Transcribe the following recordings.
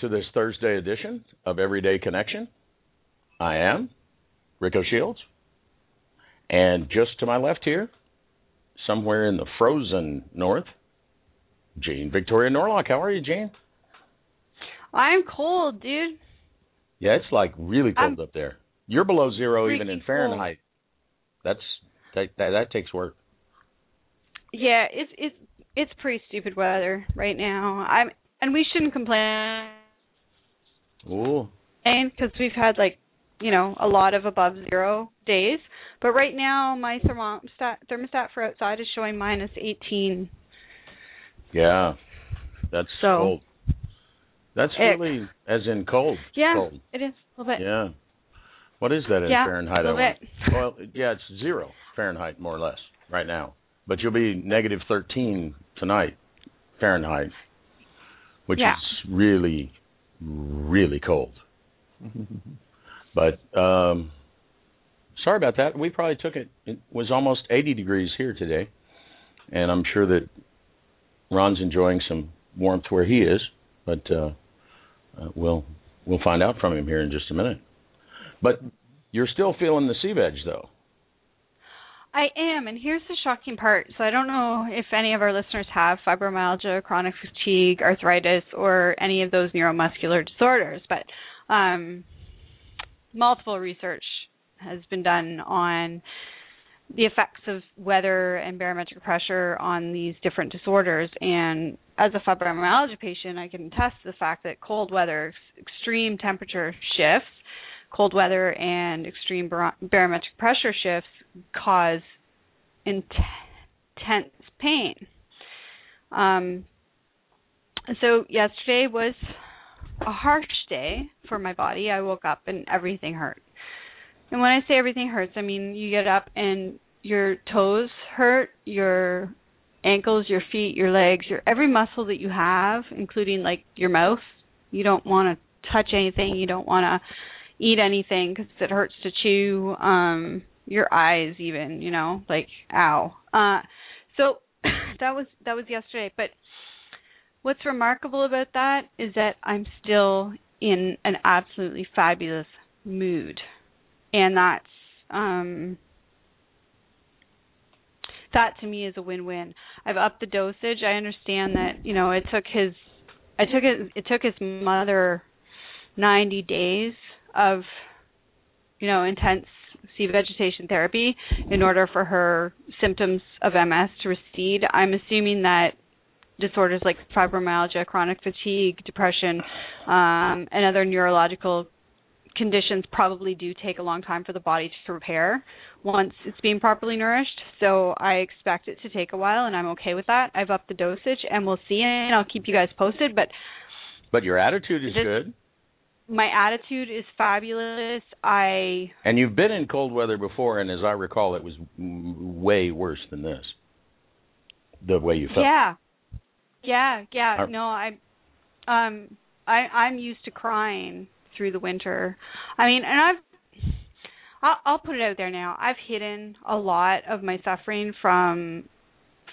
to this Thursday edition of Everyday Connection. I am Rico Shields, and just to my left here, somewhere in the frozen north, Jane Victoria Norlock. How are you, Jane? I'm cold, dude. Yeah, it's like really cold I'm up there. You're below zero even in Fahrenheit. That's that, that that takes work. Yeah, it's it's it's pretty stupid weather right now. I'm and we shouldn't complain Ooh, because we've had like you know a lot of above zero days. But right now my thermostat thermostat for outside is showing minus 18. yeah, that's So- cold. That's really as in cold. Yeah, cold. it is a little bit. Yeah. What is that in Yeah, Fahrenheit? a little bit. Well, yeah, it's zero Fahrenheit more or less right now. But you'll be negative 13 tonight Fahrenheit, which Yeah. is really, really cold. but um, sorry about that. We probably took it. It was almost 80 degrees here today, and I'm sure that Ron's enjoying some warmth where he is. But uh, uh, we'll we'll find out from him here in just a minute. But you're still feeling the sea veg, though. I am, and here's the shocking part. So I don't know if any of our listeners have fibromyalgia, chronic fatigue, arthritis, or any of those neuromuscular disorders, but um, multiple research has been done on the effects of weather and barometric pressure on these different disorders. And as a fibromyalgia patient, I can attest to the fact that cold weather, extreme temperature shifts, cold weather and extreme bar- barometric pressure shifts cause int- intense pain. Um, so yesterday was a harsh day for my body. I woke up and everything hurt. And when I say everything hurts, I mean you get up and your toes hurt, your ankles, your feet, your legs, your every muscle that you have, including like your mouth. You don't want to touch anything. You don't want to eat anything because it hurts to chew. Um, your eyes, even, you know, like ow. Uh, so that was that was yesterday. But what's remarkable about that is that I'm still in an absolutely fabulous mood, and that's um that to me is a win-win. I've upped the dosage. I understand that you know it took his, I took it. It took his mother 90 days of, you know, intense sea vegetation therapy in order for her symptoms of MS to recede. I'm assuming that disorders like fibromyalgia, chronic fatigue, depression, um, and other neurological conditions probably do take a long time for the body to repair once it's being properly nourished. So I expect it to take a while, and I'm okay with that. I've upped the dosage, and we'll see, and I'll keep you guys posted. But But your attitude is This- good, my attitude is fabulous. I and you've been in cold weather before, and as I recall, it was way worse than this. The way you felt. yeah, yeah, yeah. No, I, um, I I'm used to crying through the winter. I mean, and I've I'll, I'll put it out there now. I've hidden a lot of my suffering from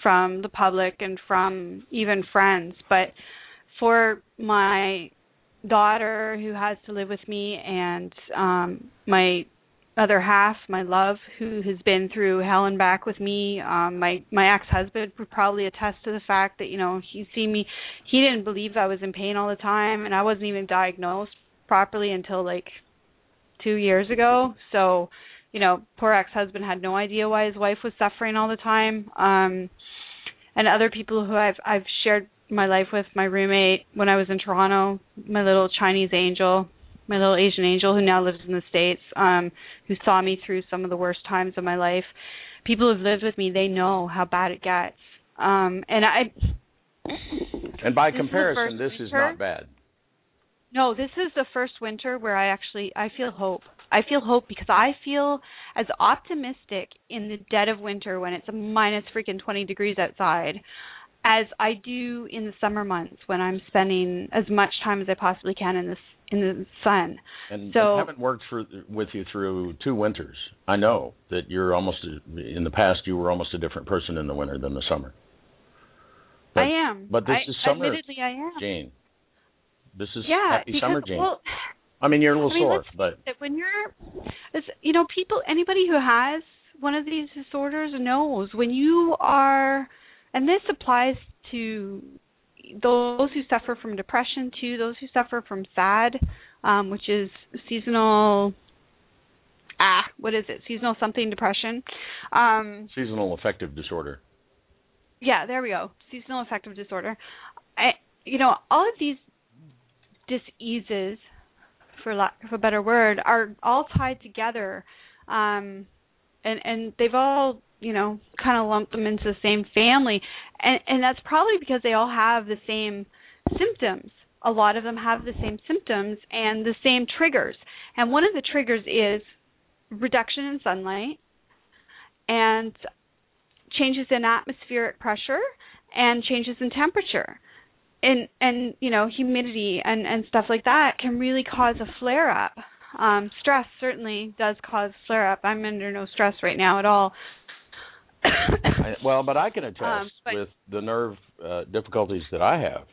from the public and from even friends, but for my daughter who has to live with me and um my other half, my love, who has been through hell and back with me. Um, my my ex husband would probably attest to the fact that you know he see me. He didn't believe I was in pain all the time, and I wasn't even diagnosed properly until like two years ago. So, you know, poor ex husband had no idea why his wife was suffering all the time. Um, and other people who I've I've shared my life with, my roommate when I was in Toronto, my little Chinese angel, my little Asian angel who now lives in the States, um, who saw me through some of the worst times of my life. People who've lived with me, they know how bad it gets. Um, and I And by This comparison, this is not bad. No, this is the first winter where I actually I feel hope. I feel hope because I feel as optimistic in the dead of winter when it's a minus freaking 20 degrees outside as I do in the summer months when I'm spending as much time as I possibly can in this in the sun. And So- having worked for, with you through two winters, I know that you're almost in the past you were almost a different person in the winter than the summer. But, I am. but this I, is summer, Admittedly, I am. Jane. This is yeah, happy because summer, Jane. well, I mean, you're a little I mean, sore, but when you're you know people anybody who has one of these disorders knows when you are and this applies to those who suffer from depression too those who suffer from sad um which is seasonal ah what is it seasonal something depression um seasonal affective disorder. yeah, there we go. Seasonal affective disorder. I, you know, all of these diseases, for lack of a better word, are all tied together, um, and and they've all, you know, kind of lump them into the same family, and and that's probably because they all have the same symptoms. A lot of them have the same symptoms and the same triggers, and one of the triggers is reduction in sunlight and changes in atmospheric pressure and changes in temperature. And and you know humidity and and stuff like that can really cause a flare up. Um stress certainly does cause flare up. I'm under no stress right now at all I, well, but I can attest Um, but- with the nerve uh, difficulties that I have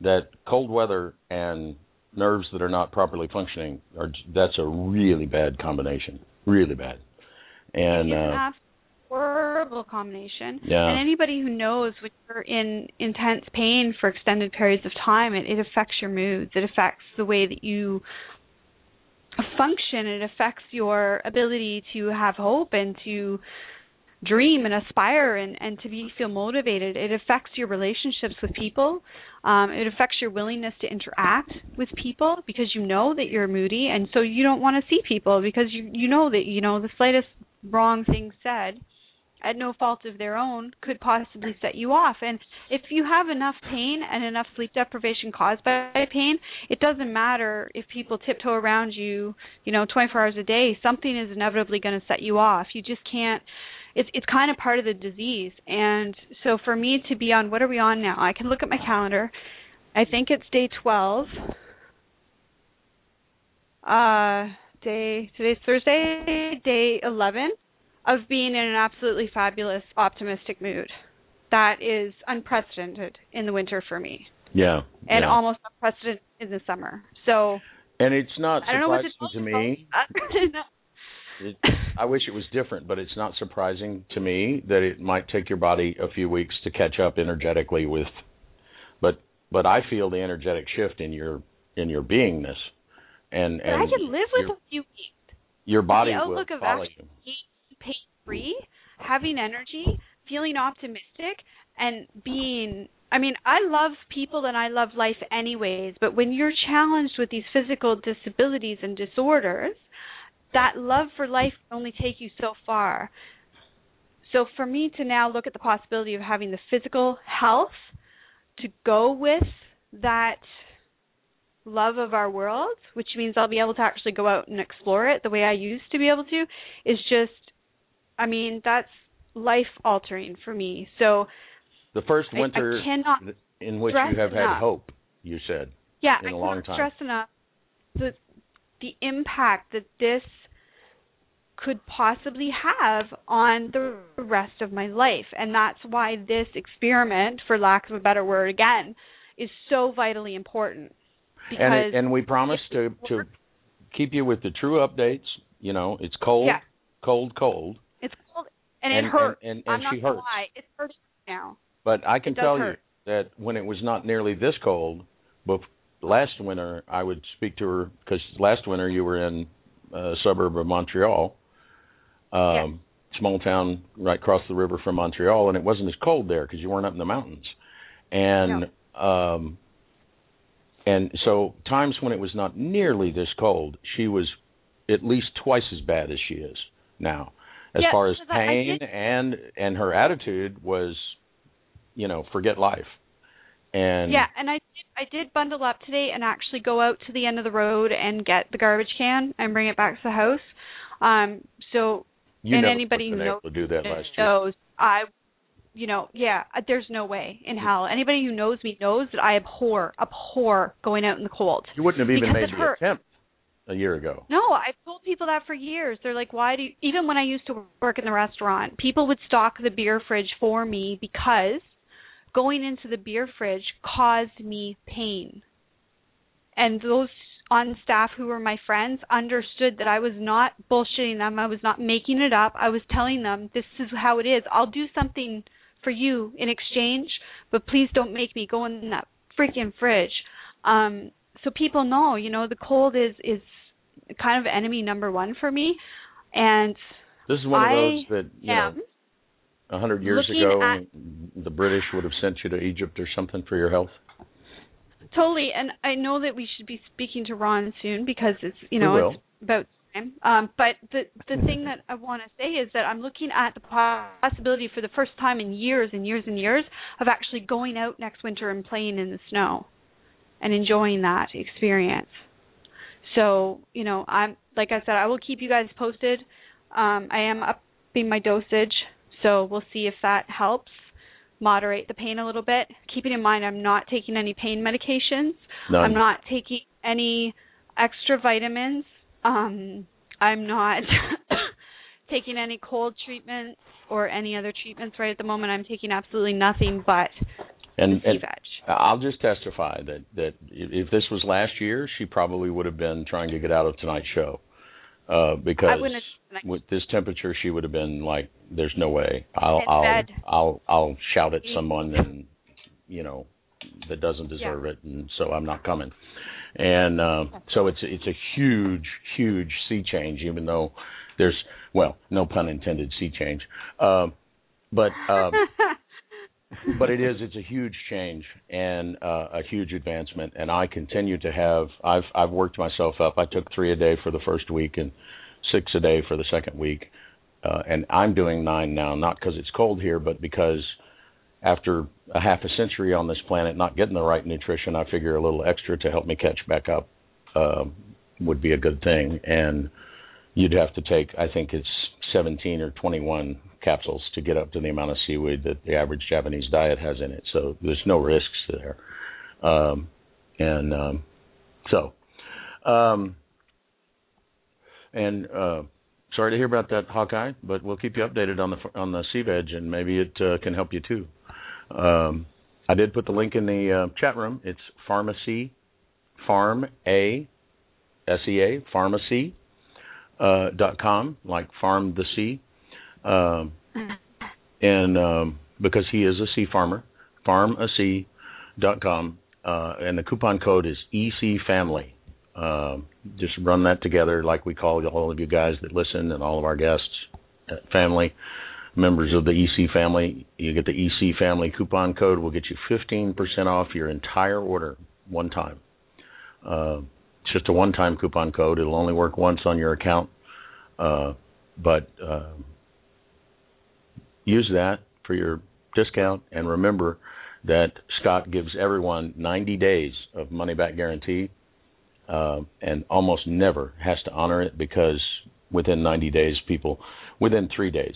that cold weather and nerves that are not properly functioning are that's a really bad combination, really bad. And uh, horrible combination Yeah. and anybody who knows when you're in intense pain for extended periods of time it, it affects your moods it affects the way that you function it affects your ability to have hope and to dream and aspire and and to be feel motivated. It affects your relationships with people. Um it affects your willingness to interact with people because you know that you're moody and so you don't want to see people because you you know that you know the slightest wrong thing said at no fault of their own could possibly set you off. And if you have enough pain and enough sleep deprivation caused by pain it doesn't matter if people tiptoe around you you know 24 hours a day something is inevitably going to set you off. You just can't it's it's kind of part of the disease. And so for me to be on what are we on now? I can look at my calendar. I think it's day 12 uh day today's thursday day 11 of being in an absolutely fabulous optimistic mood. That is unprecedented in the winter for me. Yeah, and yeah. almost unprecedented in the summer. So and it's not i don't know what to surprising to me. It, I wish it was different, but it's not surprising to me that it might take your body a few weeks to catch up energetically with. But but I feel the energetic shift in your in your beingness, and But and I can live with your, a few weeks. your body the will outlook of follow actually pain free, having energy, feeling optimistic, and being. I mean, I love people and I love life anyways, but when you're challenged with these physical disabilities and disorders, that love for life can only take you so far. So for me to now look at the possibility of having the physical health to go with that love of our world, which means I'll be able to actually go out and explore it the way I used to be able to, is just, I mean, that's life altering for me. So The first winter I, cannot, in which you have had enough. hope, you said. yeah, in I a long time. stress enough the the impact that this could possibly have on the rest of my life, and that's why this experiment, for lack of a better word, again, is so vitally important. Because and it, and we promise to to keep you with the true updates You know, it's cold, Yeah. cold, cold. It's cold and, And- it hurts. and- and- I'm and not she hurts. lie, it's hurting now. But I can tell hurt. you that when it was not nearly this cold, but last winter I would speak to her because last winter you were in a suburb of Montreal, um, small town right across the river from Montreal, and it wasn't as cold there because you weren't up in the mountains, and um, and so times when it was not nearly this cold, she was at least twice as bad as she is now. As Yeah, far as because I- I pain and and her attitude was you know forget life. And Yeah, and I I did bundle up today and actually go out to the end of the road and get the garbage can and bring it back to the house. Um, so you and anybody who able to do that last year knows I, you know, yeah, uh, there's no way in hell. Anybody who knows me knows that I abhor abhor going out in the cold. you wouldn't have even made the hurts. attempt a year ago No, I've told people that for years. They're like, why do you, even when I used to work in the restaurant, people would stock the beer fridge for me because going into the beer fridge caused me pain. And those on staff who were my friends understood that I was not bullshitting them. I was not making it up. I was telling them this is how it is. I'll do something for you in exchange, but please don't make me go in that freaking fridge. Um so people know, you know, the cold is is kind of enemy number 1 for me and this is one of I those that you am know a hundred years looking ago at- the british would have sent you to egypt or something for your health Totally, and I know that we should be speaking to Ron soon because it's you know it's about time. Um, but the the thing that I want to say is that I'm looking at the possibility for the first time in years and years and years of actually going out next winter and playing in the snow, and enjoying that experience. So you know, I'm like I said, I will keep you guys posted. Um, I am upping my dosage, so we'll see if that helps moderate the pain a little bit. Keeping in mind, I'm not taking any pain medications. None. I'm not taking any extra vitamins. Um, I'm not taking any cold treatments or any other treatments right at the moment. I'm taking absolutely nothing but and, and. I'll just testify that that if this was last year, she probably would have been trying to get out of tonight's show uh, because I wouldn't have- with this temperature, she would have been like, "There's no way. I'll I'll. I'll I'll shout at someone and you know that doesn't deserve it, and so I'm not coming." And uh, so it's it's a huge huge sea change, even though there's well, no pun intended, sea change. Uh, but um, but it is it's a huge change and uh, a huge advancement and i continue to have i've i've worked myself up i took three a day for the first week and six a day for the second week uh, and i'm doing nine now not because it's cold here but because after a half a century on this planet not getting the right nutrition i figure a little extra to help me catch back up uh, would be a good thing and you'd have to take i think it's 17 or 21 capsules to get up to the amount of seaweed that the average Japanese diet has in it. So there's no risks there. Um, and um, so, um, and uh, sorry to hear about that, Hawkeye, but we'll keep you updated on the on the sea veg, and maybe it uh, can help you too. Um, I did put the link in the uh, chat room. It's pharmacy, farm a, s e a pharmacy uh, dot com, like farm the sea. Um, and um, because he is a sea farmer, farmac.com, uh, and the coupon code is EC Family. Um, just run that together, like we call all of you guys that listen and all of our guests, uh, family members of the EC family. You get the EC Family coupon code. We'll get you 15% off your entire order one time. Uh, it's just a one-time coupon code. It'll only work once on your account, uh, but uh, use that for your discount. And remember that Scott gives everyone 90 days of money back guarantee uh, and almost never has to honor it because within 90 days, people, within three days,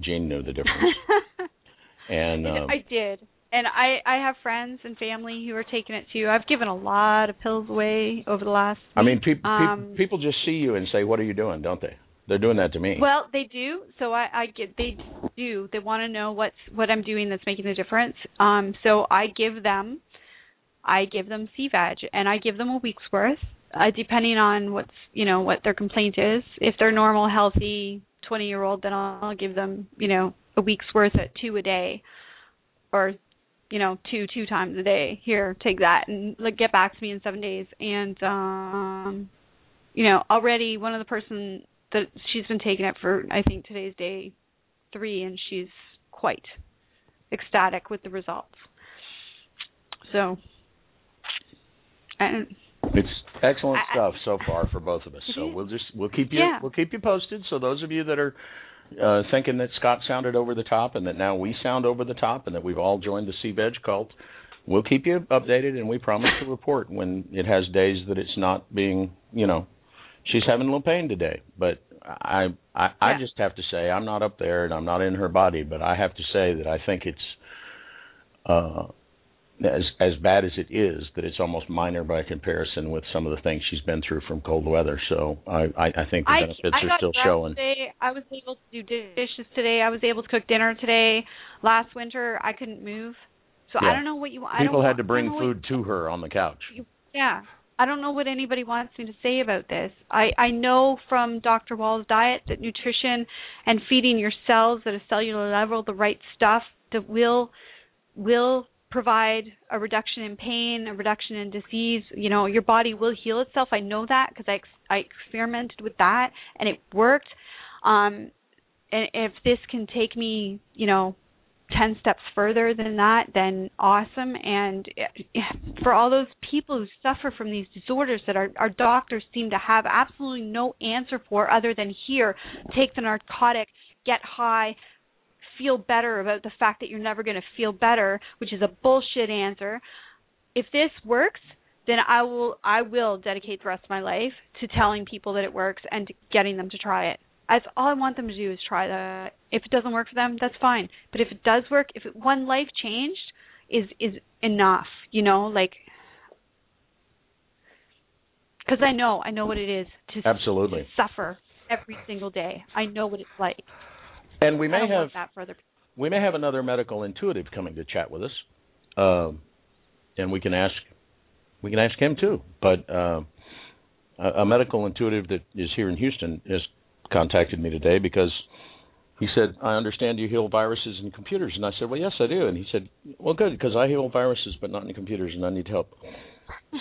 Gene knew the difference. and um, I did. And I I have friends and family who are taking it too. I've given a lot of pills away over the last I mean, peop Um, peop people just see you and say, "What are you doing?" Don't they? They're doing that to me. Well, they do. So I, I get they do. They want to know what's what I'm doing that's making the difference. Um, so I give them, I give them sea veg, and I give them a week's worth. uh, depending on what's you know what their complaint is. If they're normal, healthy, 20 year old, then I'll, I'll give them you know a week's worth at two a day, or you know two two times a day. Here, take that and like get back to me in seven days. And um, you know already one of the person that she's been taking it for I think today's day three, and she's quite ecstatic with the results. So, and it's excellent I- stuff so far for both of us. So we'll just we'll keep you Yeah. we'll keep you posted. So those of you that are uh, thinking that Scott sounded over the top and that now we sound over the top and that we've all joined the sea veg cult, we'll keep you updated and we promise to report when it has days that it's not being you know she's having a little pain today. But I I, I just have to say I'm not up there and I'm not in her body, but I have to say that I think it's uh as as bad as it is, that it's almost minor by comparison with some of the things she's been through from cold weather. So I I, I think the I, benefits I are got still showing. Today. I was able to do dishes today. I was able to cook dinner today. Last winter, I couldn't move, so Yeah. I don't know what you. I People had to bring food to her on the couch. What, yeah, I don't know what anybody wants me to say about this. I I know from Dr. Wahls' diet that nutrition and feeding your cells at a cellular level the right stuff that will will provide a reduction in pain, a reduction in disease. You know, your body will heal itself. I know that because I ex- I experimented with that and it worked. Um, and if this can take me, you know, 10 steps further than that, then awesome. And eh, for all those people who suffer from these disorders that our, our doctors seem to have absolutely no answer for other than here, take the narcotic, get high, feel better about the fact that you're never going to feel better, which is a bullshit answer. If this works, then I will I will dedicate the rest of my life to telling people that it works and to getting them to try it. That's all I want them to do is try the If it doesn't work for them, that's fine. But if it does work, if it, one life changed is is enough, you know, like because I know I know what it is to, Absolutely. to suffer every single day. I know what it's like. And we may have that for other we may have another medical intuitive coming to chat with us, um, and we can ask we can ask him too. But uh, a, a medical intuitive that is here in Houston has contacted me today because he said, "I understand you heal viruses and computers," and I said, "Well, yes, I do." And he said, "Well, good, because I heal viruses, but not in computers, and I need help."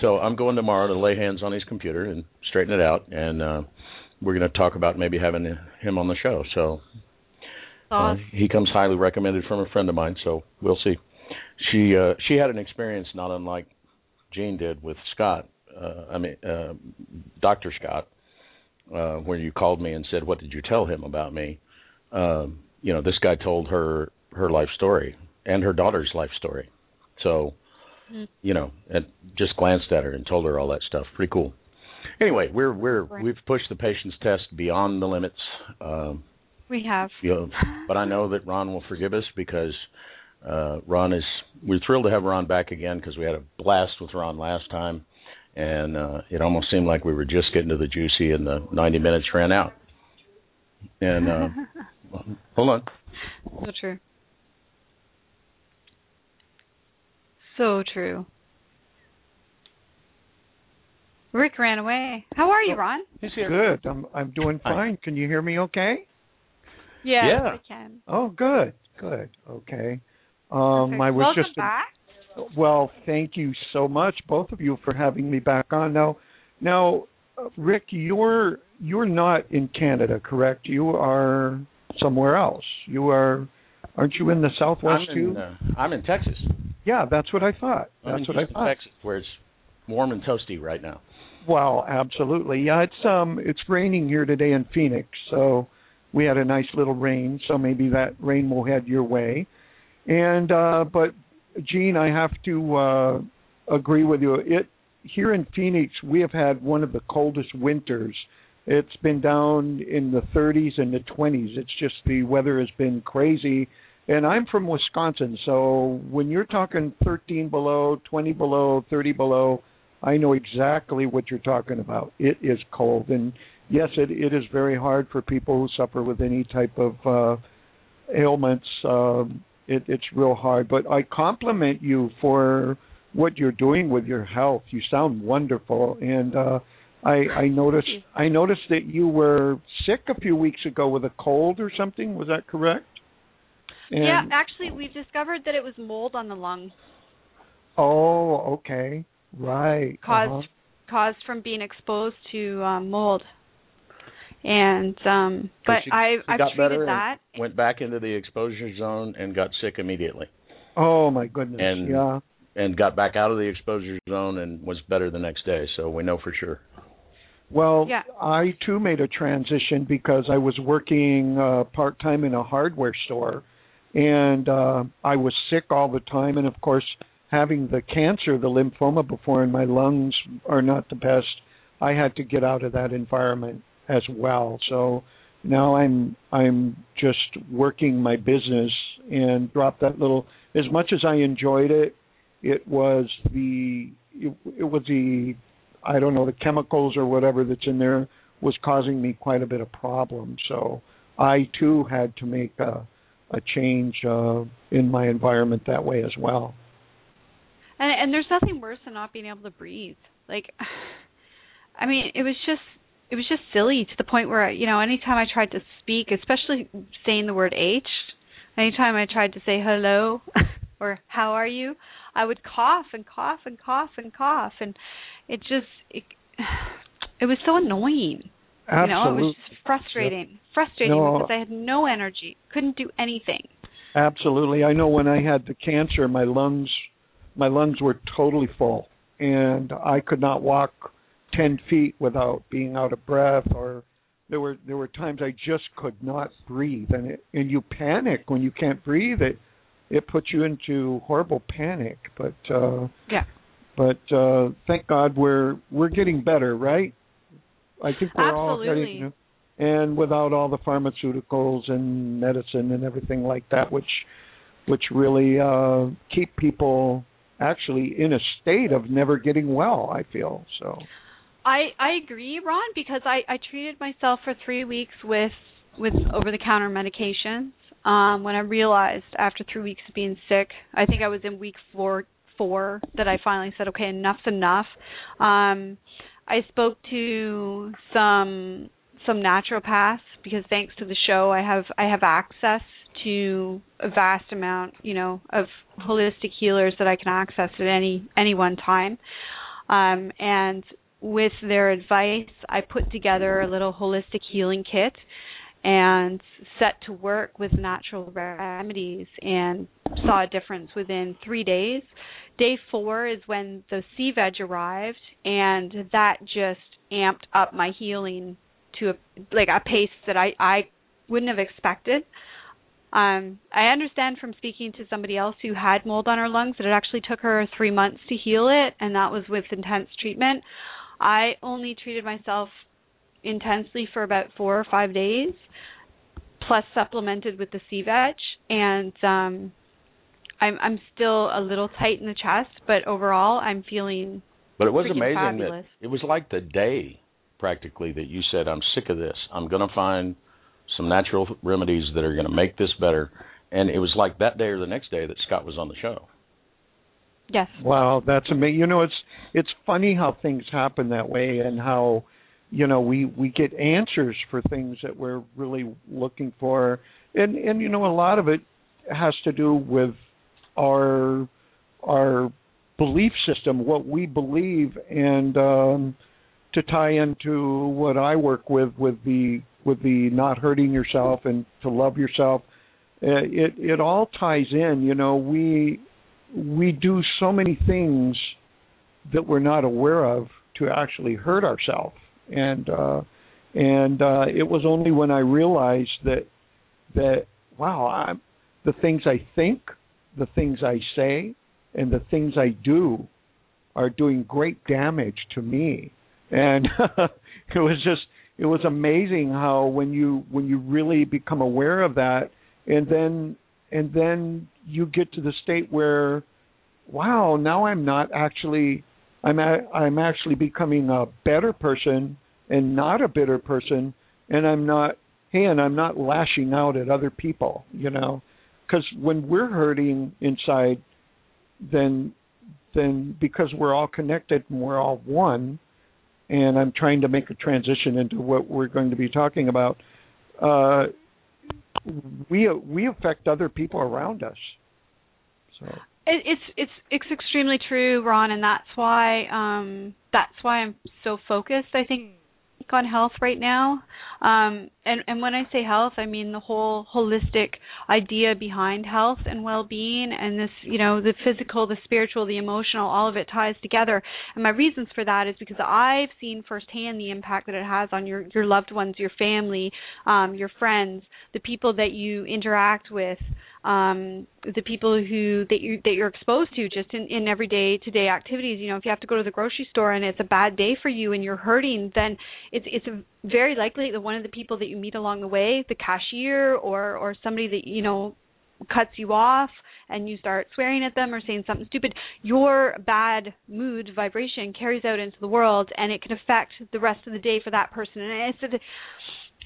so I'm going tomorrow to lay hands on his computer and straighten it out, and uh, we're going to talk about maybe having him on the show. So uh, he comes highly recommended from a friend of mine, so we'll see. She uh, she had an experience not unlike Jean did with Scott. Uh, I mean, uh, Doctor Scott, uh, where you called me and said, "What did you tell him about me?" Um, you know, this guy told her her life story and her daughter's life story. So, Mhm. you know, and just glanced at her and told her all that stuff. Pretty cool. Anyway, we're we're Right. we've pushed the patient's test beyond the limits. Um, We have. you know, but I know that Ron will forgive us because uh, Ron is. We're thrilled to have Ron back again because we had a blast with Ron last time, and uh, it almost seemed like we were just getting to the juicy, and the 90 minutes ran out. And uh, hold on, so true. So true. Rick ran away. How are you, Ron? he's here. Good. I'm I'm doing fine. Can you hear me okay? Yes, Yeah. I can. Oh, good. Good. Okay. Um Perfect. I was Welcome just back. well, thank you so much both of you for having me back on. Now now uh, Rick, you're you're not in Canada, correct? You are somewhere else. You are aren't you in the southwest I'm too? in, uh, I'm in Texas. yeah, that's what I thought. I'm in That's what I thought. Texas, where it's warm and toasty right now. Well, absolutely. Yeah, it's um it's raining here today in Phoenix, so we had a nice little rain, so maybe that rain will head your way. And uh but Gene, I have to uh agree with you. It here in Phoenix, we have had one of the coldest winters. It's been down in the 30s and the 20s. It's just the weather has been crazy. And I'm from Wisconsin, so when you're talking 13 below, 20 below, 30 below, I know exactly what you're talking about. It is cold, and yes, it it is very hard for people who suffer with any type of uh, ailments. Um, it, it's real hard, but I compliment you for what you're doing with your health. You sound wonderful, and uh, I I noticed I noticed that you were sick a few weeks ago with a cold or something. Was that correct? And yeah, actually, we discovered that it was mold on the lung. Oh, okay, right. Caused uh-huh. caused from being exposed to um, mold. And um but she, I she I got treated better that. And went back into the exposure zone and got sick immediately. Oh my goodness. And, yeah. And got back out of the exposure zone and was better the next day. So we know for sure. Well, yeah. I too made a transition because I was working uh, part time in a hardware store, and uh, I was sick all the time. And of course, having the cancer, the lymphoma before, and my lungs are not the best. I had to get out of that environment as well. So now I'm I'm just working my business and dropped that little. As much as I enjoyed it, it was the it, it was the I don't know the chemicals or whatever that's in there was causing me quite a bit of problems. So I too had to make a a change uh, in my environment that way as well. And, and there's nothing worse than not being able to breathe. Like, I mean, it was just it was just silly to the point where you know anytime I tried to speak, especially saying the word H, anytime I tried to say hello or how are you, I would cough and cough and cough and cough, and it just it, it was so annoying. Absolutely. You know, it was just frustrating, yep. frustrating no, because I had no energy, couldn't do anything. Absolutely, I know when I had the cancer, my lungs, my lungs were totally full, and I could not walk ten feet without being out of breath, or there were there were times I just could not breathe, and it, and you panic when you can't breathe. It it puts you into horrible panic, but uh, yeah. But uh, thank God we're we're getting better, right? I think we're Absolutely. all getting. You know, and without all the pharmaceuticals and medicine and everything like that, which which really uh, keep people actually in a state of never getting well. I feel so. I I agree, Ron, because I I treated myself for three weeks with with over the counter medications. Um, when I realized after three weeks of being sick, I think I was in week four four that I finally said, okay, enough's enough. Um, I spoke to some some naturopaths because thanks to the show, I have I have access to a vast amount, you know, of holistic healers that I can access at any any one time. Um, and with their advice, I put together a little holistic healing kit and set to work with natural remedies and saw a difference within three days. Day four is when the sea veg arrived, and that just amped up my healing to a, like a pace that I I wouldn't have expected. Um, I understand from speaking to somebody else who had mold on her lungs that it actually took her three months to heal it, and that was with intense treatment. I only treated myself intensely for about four or five days, plus supplemented with the sea veg, and um, I'm I'm still a little tight in the chest, but overall I'm feeling. But it was amazing fabulous. that it was like the day practically that you said, "I'm sick of this. I'm going to find some natural remedies that are going to make this better." And it was like that day or the next day that Scott was on the show. Yes. Wow, that's amazing. You know, it's it's funny how things happen that way, and how you know we we get answers for things that we're really looking for, and and you know a lot of it has to do with our our belief system, what we believe, and um, to tie into what I work with with the with the not hurting yourself and to love yourself. Uh, it it all ties in. You know, we we do so many things that we're not aware of to actually hurt ourselves. And uh and uh it was only when i realized that that wow i'm the things i think the things i say and the things i do are doing great damage to me. And it was just it was amazing how when you when you really become aware of that and then and then you get to the state where wow now i'm not actually i'm a, i'm actually becoming a better person and not a bitter person and i'm not and i'm not lashing out at other people you know because when we're hurting inside then then because we're all connected and we're all one and I'm trying to make a transition into what we're going to be talking about. Uh, we we affect other people around us. So it, it's it's it's extremely true, Ron, and that's why um, that's why I'm so focused. I think on health right now. Um, and, and when I say health, I mean the whole holistic idea behind health and well-being, and this, you know, the physical, the spiritual, the emotional, all of it ties together. And my reasons for that is because I've seen firsthand the impact that it has on your your loved ones, your family, um, your friends, the people that you interact with um, the people who that you that you're exposed to just in, in everyday to day activities. You know, if you have to go to the grocery store and it's a bad day for you and you're hurting, then it's it's very likely that one of the people that you meet along the way, the cashier or or somebody that you know cuts you off and you start swearing at them or saying something stupid, your bad mood vibration carries out into the world and it can affect the rest of the day for that person. And it's a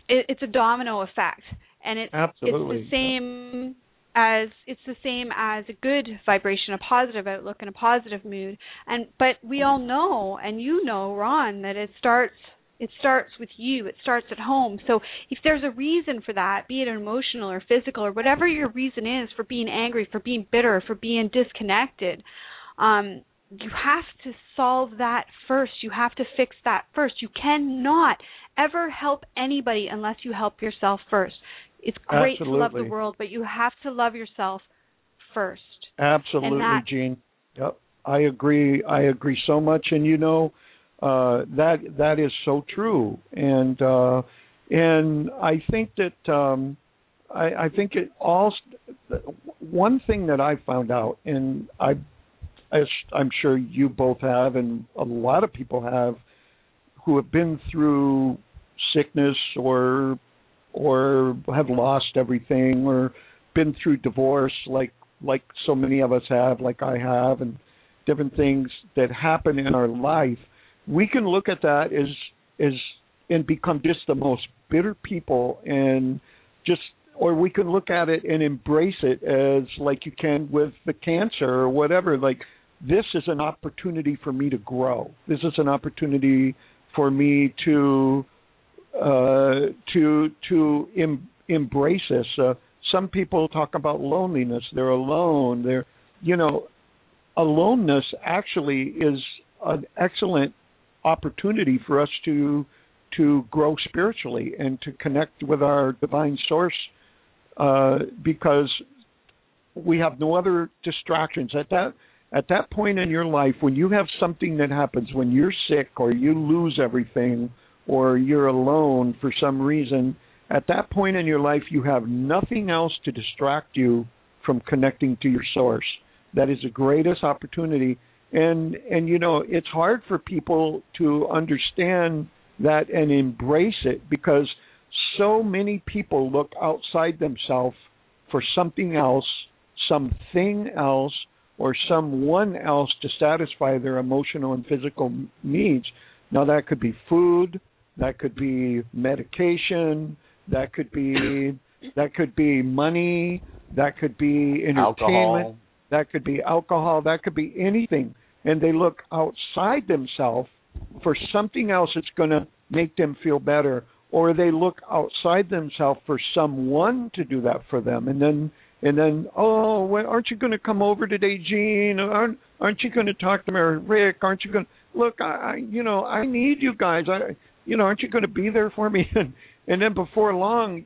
it's a domino effect and it's Absolutely. it's the same as it's the same as a good vibration, a positive outlook and a positive mood. And but we all know and you know, Ron, that it starts it starts with you. It starts at home. So if there's a reason for that, be it emotional or physical or whatever your reason is for being angry, for being bitter, for being disconnected, um, you have to solve that first. You have to fix that first. You cannot ever help anybody unless you help yourself first. It's great Absolutely. to love the world, but you have to love yourself first. Absolutely, that, Jean. Yep. I agree. I agree so much, and you know uh, that that is so true. And uh, and I think that um, I, I think it all. One thing that I found out, and I, as I'm sure you both have, and a lot of people have, who have been through sickness or or have lost everything or been through divorce like like so many of us have like I have and different things that happen in our life we can look at that as as and become just the most bitter people and just or we can look at it and embrace it as like you can with the cancer or whatever. Like this is an opportunity for me to grow. This is an opportunity for me to to to em- embrace this. Uh, some people talk about loneliness. They're alone. They're you know, aloneness actually is an excellent opportunity for us to to grow spiritually and to connect with our divine source uh, because we have no other distractions at that at that point in your life when you have something that happens when you're sick or you lose everything or you're alone for some reason, at that point in your life, you have nothing else to distract you from connecting to your source. That is the greatest opportunity. And and you know, it's hard for people to understand that and embrace it because so many people look outside themselves for something else, something else, or someone else to satisfy their emotional and physical needs. Now that could be food, that could be medication, that could be that could be money, that could be entertainment, alcohol. that could be alcohol, that could be anything. And they look outside themselves for something else that's going to make them feel better or they look outside themselves for someone to do that for them. And then and then oh well, aren't you going to come over today Jean aren't aren't you going to talk to me or Rick? Aren't you going to look I, I you know I need you guys. I you know, aren't you going to be there for me? and and then before long,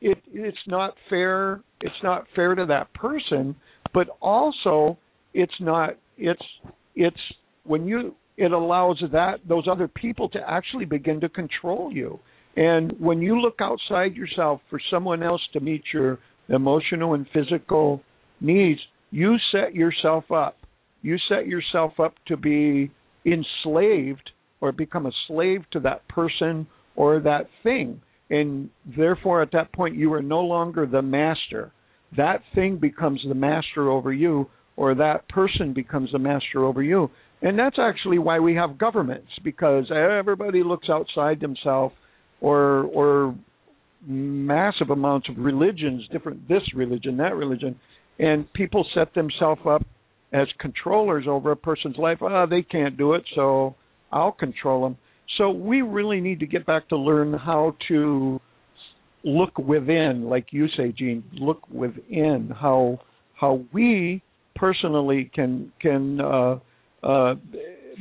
it it's not fair. It's not fair to that person, but also it's not. It's it's when you it allows that those other people to actually begin to control you. And when you look outside yourself for someone else to meet your emotional and physical needs, you set yourself up. You set yourself up to be enslaved or become a slave to that person or that thing. And therefore, at that point, you are no longer the master. That thing becomes the master over you, or that person becomes the master over you. And that's actually why we have governments, because everybody looks outside themselves, or or massive amounts of religions, different this religion, that religion, and people set themselves up as controllers over a person's life. Ah, oh, they can't do it, so I'll control them. so we really need to get back to learn how to look within, like you say, Gene. Look within how how we personally can can uh, uh,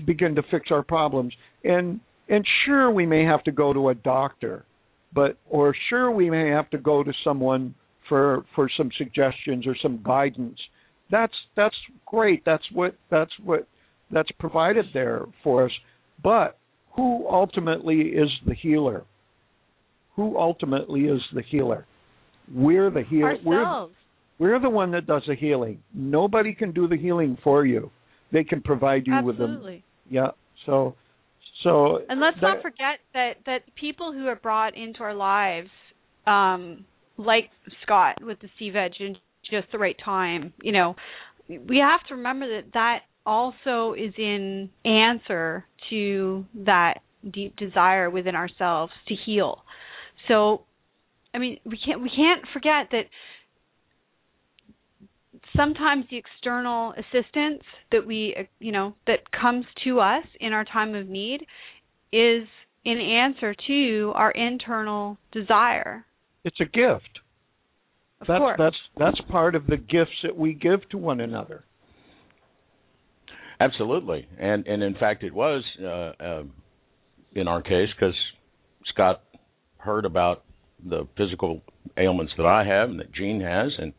begin to fix our problems. And and sure, we may have to go to a doctor, but or sure we may have to go to someone for for some suggestions or some guidance. That's that's great. That's what that's what that's provided there for us. But who ultimately is the healer? Who ultimately is the healer? We're the healer. We're, we're the one that does the healing. Nobody can do the healing for you. They can provide you Absolutely. with them. Yeah. So so And let's that, not forget that that people who are brought into our lives um like Scott with the sea veg in just the right time, you know, we have to remember that that also is in answer to that deep desire within ourselves to heal. So, I mean, we can't we can't forget that sometimes the external assistance that we you know that comes to us in our time of need is in answer to our internal desire. It's a gift. Of that's course. that's that's part of the gifts that we give to one another. Absolutely, and and in fact, it was uh, uh, in our case because Scott heard about the physical ailments that I have and that Gene has, and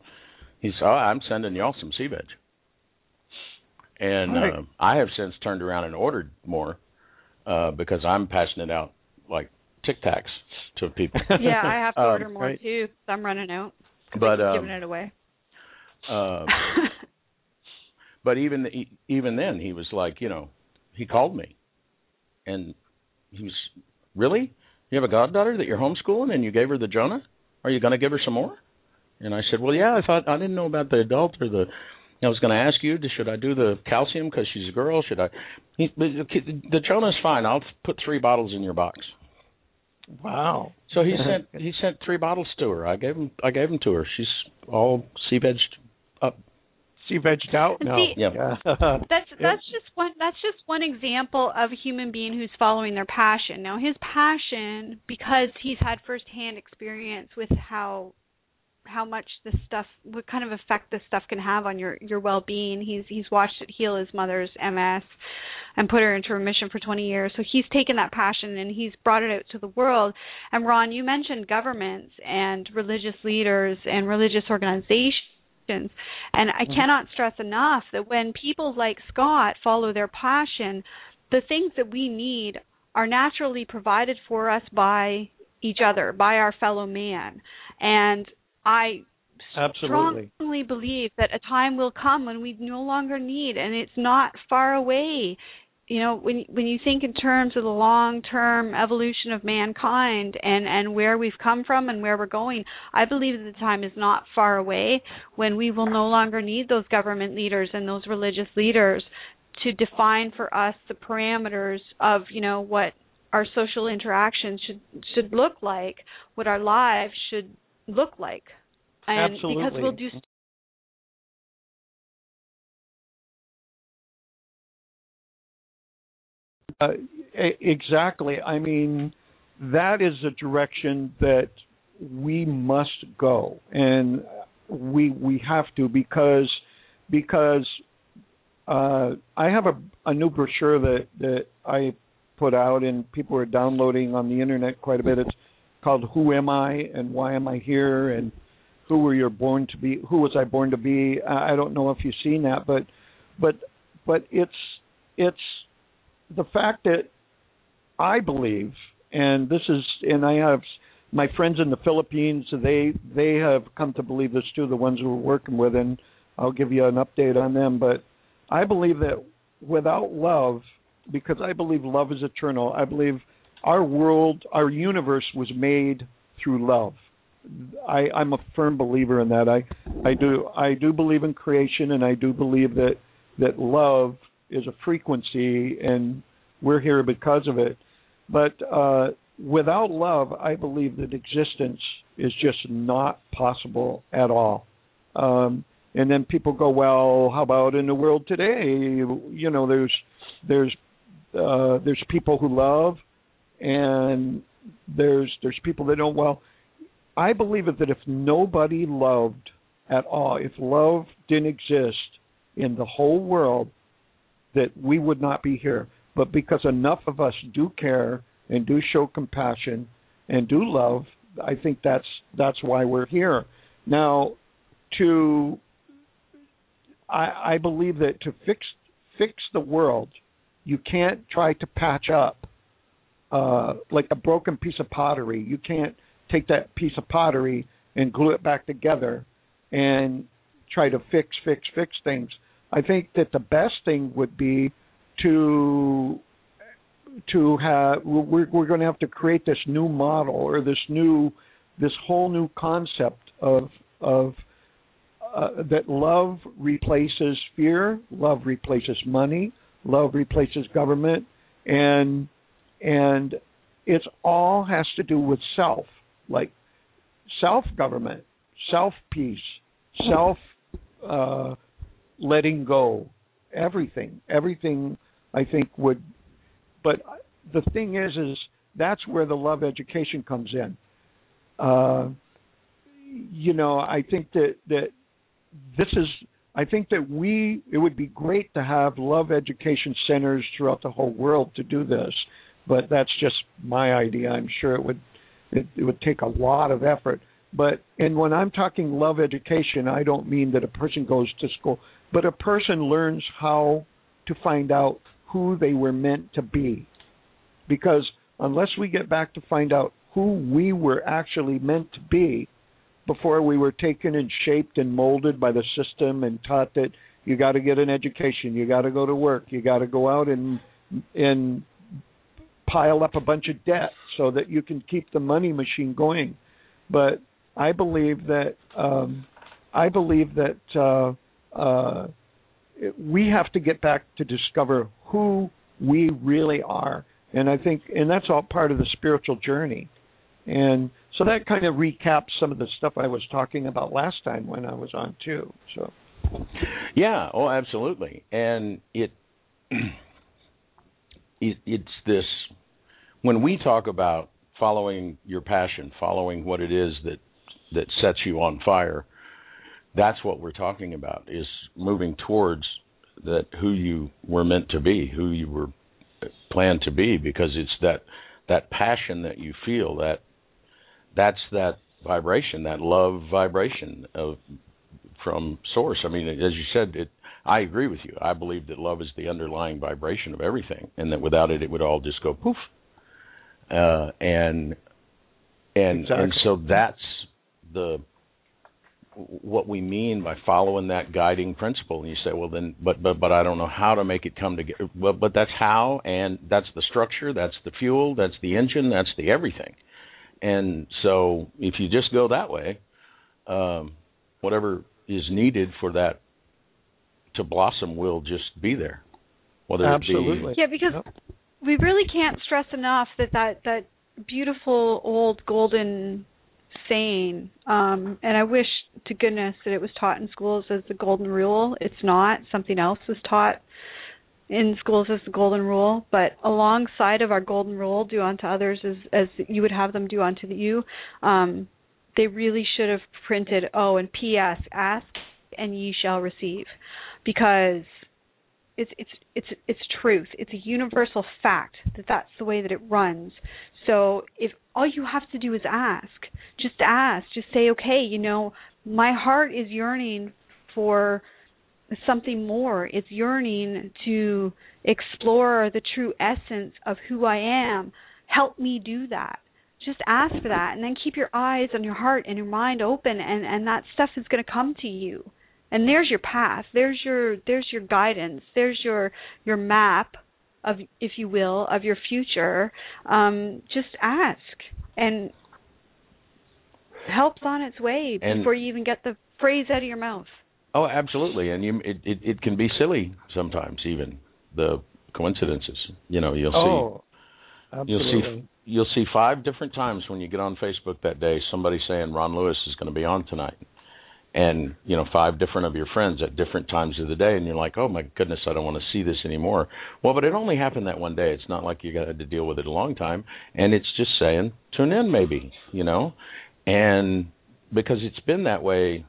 he said, oh, "I'm sending y'all some sea veg." And Right. uh, I have since turned around and ordered more uh, because I'm passing it out like Tic Tacs to people. yeah, I have to Um, order more right. too. I'm running out. But, um, giving it away. Uh, but even the, even then, he was like, you know, he called me, and he was really, you have a goddaughter that you're homeschooling, and you gave her the Jonah. Are you going to give her some more? And I said, well, yeah. I thought I didn't know about the adult or the. I was going to ask you, should I do the calcium because she's a girl? Should I? He, the, Jonah's fine. I'll put three bottles in your box. Wow. So he sent he sent three bottles to her. I gave him I gave them to her. She's all sea vegged up. Sea vegged out And now. see- Yeah. that's that's just one that's just one example of a human being who's following their passion. Now his passion because he's had firsthand experience with how how much this stuff what kind of effect this stuff can have on your your well-being. He's he's watched it heal his mother's MS and put her into remission for 20 years. So he's taken that passion and he's brought it out to the world. And Ron, you mentioned governments and religious leaders and religious organizations. And I mm-hmm. cannot stress enough that when people like Scott follow their passion, the things that we need are naturally provided for us by each other, by our fellow man. And I Absolutely. strongly believe that a time will come when we no longer need and it's not far away you know when when you think in terms of the long term evolution of mankind and and where we've come from and where we're going i believe that the time is not far away when we will no longer need those government leaders and those religious leaders to define for us the parameters of you know what our social interactions should should look like what our lives should look like. And because we'll do Uh, exactly. I mean, that is a direction that we must go, and we we have to because because uh, I have a, a new brochure that that I put out, and people are downloading on the internet quite a bit. It's called "Who Am I and Why Am I Here?" and "Who were you born to be? Who was I born to be?" I don't know if you've seen that, but but but it's it's the fact that I believe, and this is, and I have my friends in the Philippines. They they have come to believe this too. The ones we're working with, and I'll give you an update on them. But I believe that without love, because I believe love is eternal. I believe our world, our universe was made through love. I, I'm a firm believer in that. I, I do I do believe in creation, and I do believe that that love is a frequency, and we're here because of it. But uh, without love, I believe that existence is just not possible at all. Um, and then people go, well, how about in the world today? You know, there's there's uh, there's people who love, and there's there's people that don't. Well, I believe that if nobody loved at all, if love didn't exist in the whole world, that we would not be here. But because enough of us do care and do show compassion and do love, I think that's that's why we're here. Now, to I, I believe that to fix fix the world, you can't try to patch up uh, like a broken piece of pottery. You can't take that piece of pottery and glue it back together and try to fix, fix, fix things. I think that the best thing would be to to have we're we're going to have to create this new model or this new this whole new concept of of uh, that love replaces fear, love replaces money, love replaces government, and and it's all has to do with self, like self government, self peace, self uh, letting go, everything, everything. I think would, but the thing is, is that's where the love education comes in. Uh, you know, I think that that this is I think that we it would be great to have love education centers throughout the whole world to do this, but that's just my idea. I'm sure it would it, it would take a lot of effort. But and when I'm talking love education, I don't mean that a person goes to school, but a person learns how to find out who they were meant to be. Because unless we get back to find out who we were actually meant to be, before we were taken and shaped and molded by the system and taught that you got to get an education, you got to go to work, you got to go out and and pile up a bunch of debt so that you can keep the money machine going. But I believe that um, I believe that uh, uh, we have to get back to discover who we really are, and I think, and that's all part of the spiritual journey. And so that kind of recaps some of the stuff I was talking about last time when I was on too. So yeah, oh absolutely. And it, it it's this when we talk about following your passion, following what it is that that sets you on fire, that's what we're talking about is moving towards that who you were meant to be, who you were planned to be because it's that that passion that you feel that that's that vibration, that love vibration of from source. I mean, as you said, it. I agree with you. I believe that love is the underlying vibration of everything, and that without it, it would all just go poof. Uh, and and exactly. and so that's the what we mean by following that guiding principle. And you say, well, then, but but but I don't know how to make it come together. Well, but that's how, and that's the structure, that's the fuel, that's the engine, that's the everything and so if you just go that way, um, whatever is needed for that to blossom will just be there. Whether Absolutely. Be, yeah, because yep. we really can't stress enough that that that beautiful old golden saying, um, and I wish to goodness that it was taught in schools as the golden rule. It's not. Something else was taught in schools as the golden rule, but alongside of our golden rule, do unto others as as you would have them do unto you. Um, they really should have printed oh and P.S. Ask and ye shall receive, because it's it's it's it's truth. It's a universal fact that that's the way that it runs. So if all you have to do is ask, just ask, just say, okay, you know, my heart is yearning for something more. It's yearning to explore the true essence of who I am. Help me do that. Just ask for that and then keep your eyes and your heart and your mind open and and that stuff is going to come to you. And there's your path. There's your there's your guidance. There's your your map of if you will of your future. Um just ask and help's on its way and before you even get the phrase out of your mouth. Oh, absolutely, and you it, it it can be silly sometimes, even the coincidences. You know, you'll oh, see you'll see you'll see five different times when you get on Facebook that day somebody saying Ron Lewis is going to be on tonight, and you know five different of your friends at different times of the day and you're like oh my goodness i don't want to see this anymore. Well but it only happened that one day. It's not like you got to deal with it a long time and it's just saying tune in maybe you know? And because it's been that way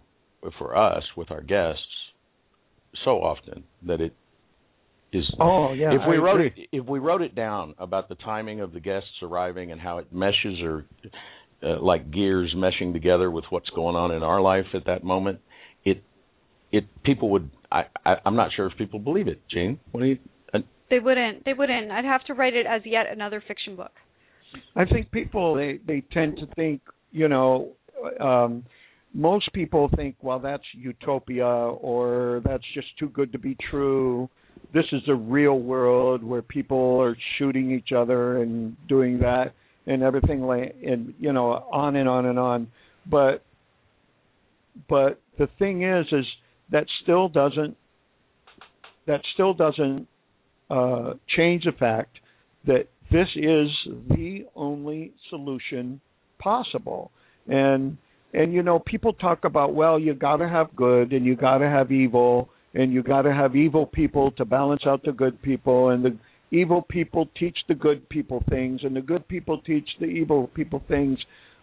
for us with our guests so often that it is oh yeah if we I wrote agree. it if we wrote it down about the timing of the guests arriving and how it meshes or uh, like gears meshing together with what's going on in our life at that moment, it it people would I, I I'm not sure if people believe it. Gene, what do you? Uh, They wouldn't. They wouldn't. I'd have to write it as yet another fiction book. I think people they they tend to think you know um most people think well that's utopia or that's just too good to be true this is a real world where people are shooting each other and doing that and everything like and you know on and on and on. But but the thing is is that still doesn't that still doesn't uh change the fact that this is the only solution possible. And and you know people talk about well you got to have good and you got to have evil and you got to have evil people to balance out the good people and the evil people teach the good people things and the good people teach the evil people things.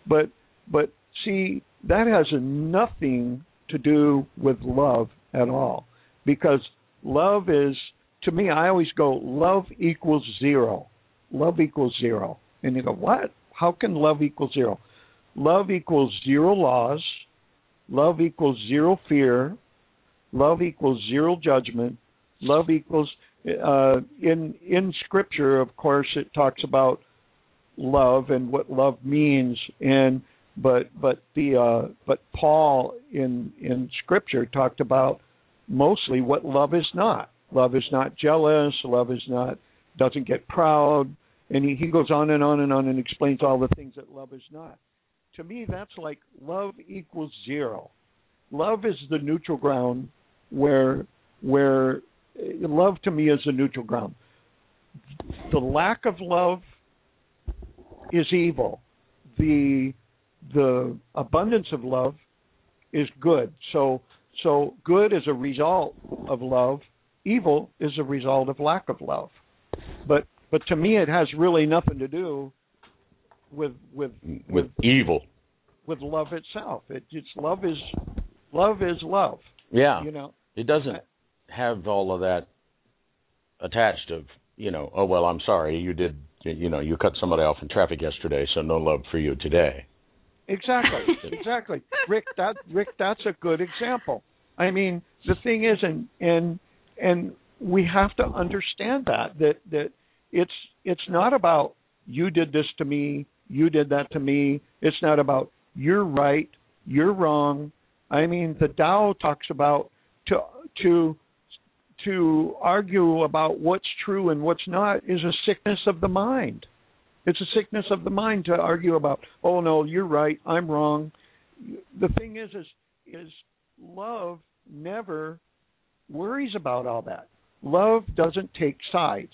But but see that has nothing to do with love at all because love is to me I always go love equals zero. Love equals zero. And you go what? How can love equal zero? Love equals zero laws. Love equals zero fear. Love equals zero judgment. Love equals uh, in in scripture of course it talks about love and what love means and but but the uh, but Paul in in scripture talked about mostly what love is not. Love is not jealous love is not doesn't get proud and he, he goes on and on and on and explains all the things that love is not. To me that's like love equals zero. Love is the neutral ground where where love to me is a neutral ground. The lack of love is evil. The the abundance of love is good. So so good is a result of love. Evil is a result of lack of love. But but to me it has really nothing to do with with with evil. with love itself. It, it's love is love is love. Yeah, you know? It doesn't have all of that attached of you know. Oh well, I'm sorry, you did. You know, you cut somebody off in traffic yesterday, so no love for you today. Exactly, exactly. Rick, that Rick, that's a good example. I mean, the thing is, and and and we have to understand that that that it's it's not about you did this to me, you did that to me. It's not about you're right, you're wrong. I mean, the Tao talks about to to to argue about what's true and what's not is a sickness of the mind. It's a sickness of the mind to argue about, oh no, you're right, I'm wrong. The thing is is is love never worries about all that. Love doesn't take sides.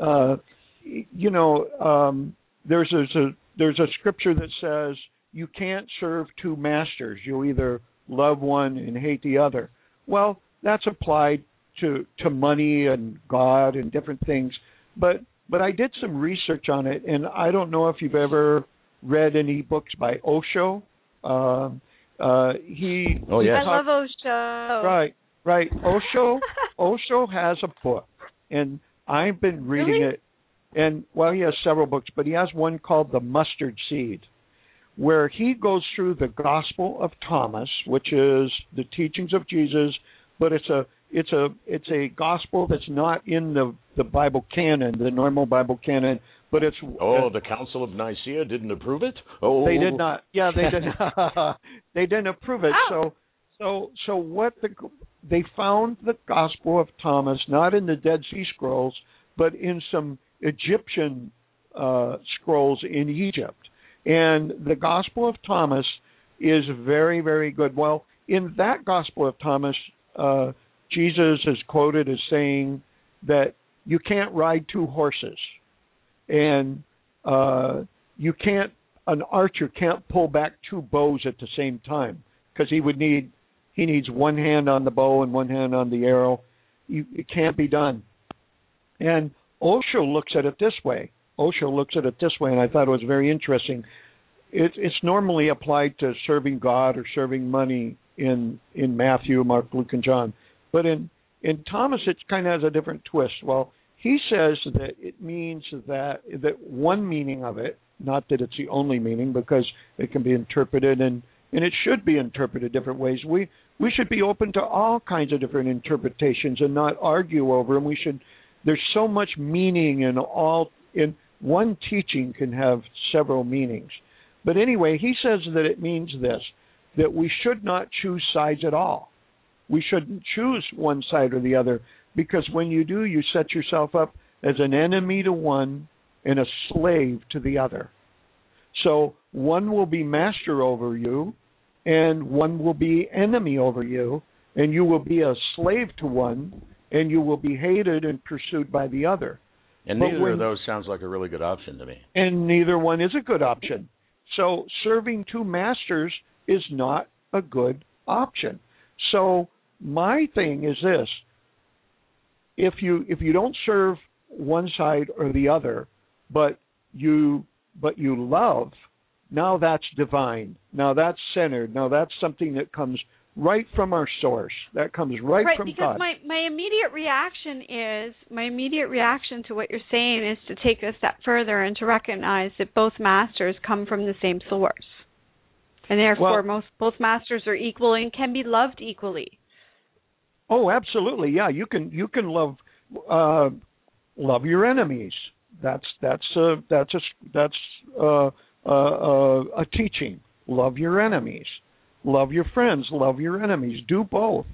Uh, you know, um, there's a there's a scripture that says you can't serve two masters. You either love one and hate the other. Well, that's applied to to money and God and different things. But but I did some research on it, and I don't know if you've ever read any books by Osho. Um, uh, he Oh, he yes. I talked- love Osho. Right, right. Osho Osho has a book, and I've been reading Really? it. And well, he has several books, but he has one called The Mustard Seed, where he goes through the Gospel of Thomas, which is the teachings of Jesus, but it's a it's a it's a gospel that's not in the the Bible canon, the normal Bible canon, but it's Oh, the Council of Nicaea didn't approve it. Oh, they did not. Yeah, they didn't. they didn't approve it. Oh. So, so, so what the they found the Gospel of Thomas not in the Dead Sea Scrolls, but in some Egyptian uh, scrolls in Egypt. And the Gospel of Thomas is very, very good. Well, in that Gospel of Thomas, uh, Jesus is quoted as saying that you can't ride two horses, and uh, you can't an archer can't pull back two bows at the same time because he would need he needs one hand on the bow and one hand on the arrow. You, it can't be done. And Osho looks at it this way. Osho looks at it this way, and I thought it was very interesting. It, it's normally applied to serving God or serving money in in Matthew, Mark, Luke, and John, but in in Thomas it kind of has a different twist. Well, he says that it means that that one meaning of it, not that it's the only meaning, because it can be interpreted and and it should be interpreted different ways. We we should be open to all kinds of different interpretations and not argue over them. We should. There's so much meaning in all in one teaching can have several meanings. But anyway, he says that it means this that we should not choose sides at all. We shouldn't choose one side or the other because when you do, you set yourself up as an enemy to one and a slave to the other. So one will be master over you and one will be enemy over you, and you will be a slave to one, and you will be hated and pursued by the other. And But neither when- of those sounds like a really good option to me. And neither one is a good option. So serving two masters is not a good option. So my thing is this if you if you don't serve one side or the other, but you but you love, now that's divine. Now that's centered. Now that's something that comes right from our source. That comes right, right from because God. my my immediate reaction is my immediate reaction to what you're saying is to take a step further and to recognize that both masters come from the same source and therefore Well- most both masters are equal and can be loved equally Oh, absolutely. Yeah, you can you can love uh, love your enemies. That's that's uh, that's a that's uh, uh, uh, a teaching. Love your enemies. Love your friends. Love your enemies. Do both,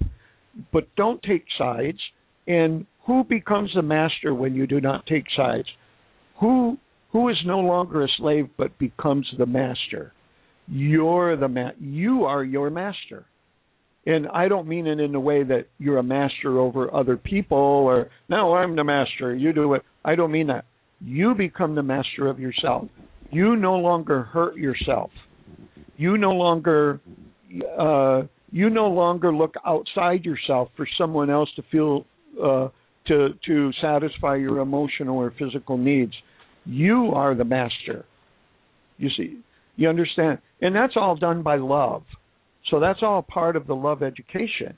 but don't take sides. And who becomes the master when you do not take sides? Who who is no longer a slave but becomes the master? You're the ma- You are your master and I don't mean it in the way that you're a master over other people or no, I'm the master, you do it. I don't mean that. You become the master of yourself. You no longer hurt yourself. You no longer uh you no longer look outside yourself for someone else to feel uh to to satisfy your emotional or physical needs. You are the master. You see, you understand? And that's all done by love. So that's all part of the love education.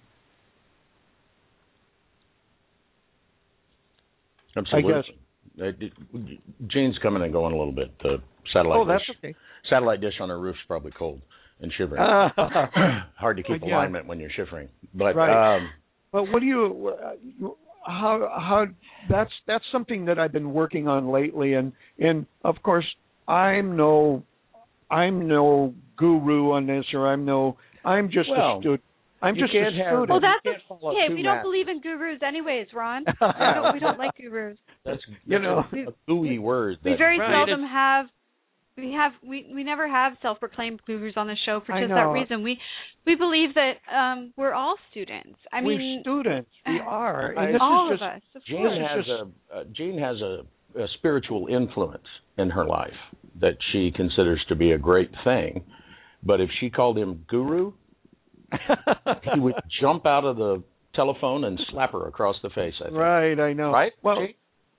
Absolutely. guess- Uh, Gene's coming and going a little bit. The satellite oh, that's dish, okay. satellite dish on her roof's probably cold and shivering. Ah. Hard to keep alignment when you're shivering. But Right. um, but what do you how how that's that's something that I've been working on lately and and of course I'm no I'm no guru on this or I'm no I'm just Well, a student. I'm you just can't a have- student. well that's can't okay two we don't masters. believe in gurus anyways ron we don't we don't like gurus that's You know. that's a gooey word. we very Right. seldom have we have we we never have self-proclaimed gurus on the show for just that reason we we believe that um we're all students i We're mean students. We are. I- And this all is of just, us of Jane course has just- a uh, Jane has a, a spiritual influence in her life that she considers to be a great thing. But if she called him guru, he would jump out of the telephone and slap her across the face. I think. right, I know. Right? Well, Jane?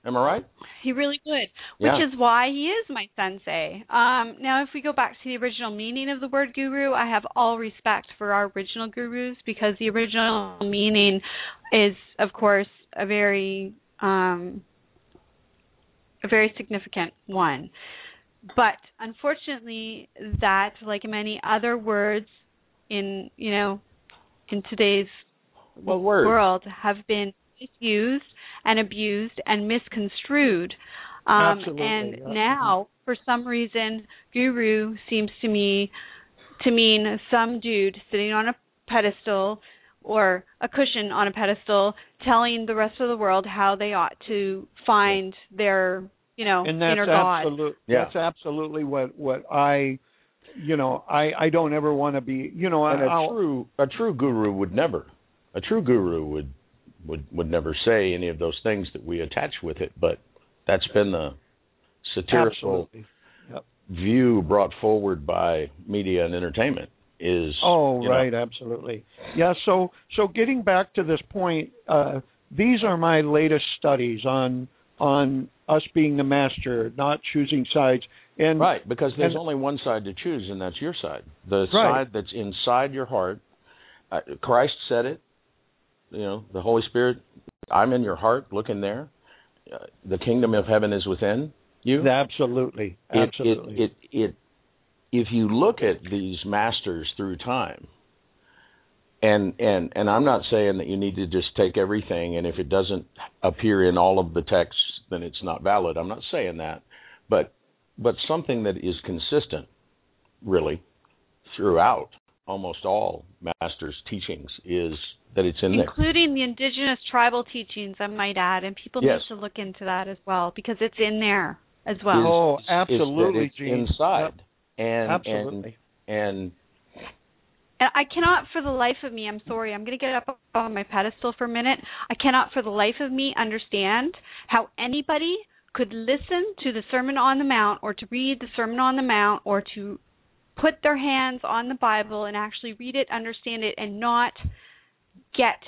Am I right? He really would, which Yeah. is why he is my sensei. Um, now, if we go back to the original meaning of the word guru, I have all respect for our original gurus because the original meaning is, of course, a very, um, a very significant one. But unfortunately, that, like many other words in, you know, in today's Well, world have been misused and abused and misconstrued. Um, Absolutely, and yeah. now, for some reason, guru seems to me to mean some dude sitting on a pedestal or a cushion on a pedestal telling the rest of the world how they ought to find their, you know, and that's inner god. absolute, Yeah. that's absolutely what what I you know I I don't ever want to be you know And I, a I'll, true a true guru would never a true guru would would would never say any of those things that we attach with it, but that's been the satirical absolutely view brought forward by media and entertainment is. Oh, you know, right, absolutely. Yeah. So, so getting back to this point, uh, these are my latest studies on on us being the master, not choosing sides. And Right, because there's and- only one side to choose, and that's your side. The Right. side that's inside your heart. Uh, Christ said it. You know, the Holy Spirit. I'm in your heart. Look in there. Uh, the kingdom of heaven is within you. absolutely, It- absolutely. It, it, it, if you look at these masters through time, and and and I'm not saying that you need to just take everything, and if it doesn't appear in all of the texts, then it's not valid. I'm not saying that, but but something that is consistent, really, throughout almost all masters' teachings is that it's in there. including the indigenous tribal teachings, I might add, and people Yes. need to look into that as well because it's in there as well. Is- Oh, is that absolutely, it's Gene. inside, and absolutely. and and And I cannot for the life of me, I'm sorry, I'm going to get up on my pedestal for a minute. I cannot for the life of me understand how anybody could listen to the Sermon on the Mount or to read the Sermon on the Mount or to put their hands on the Bible and actually read it, understand it, and not get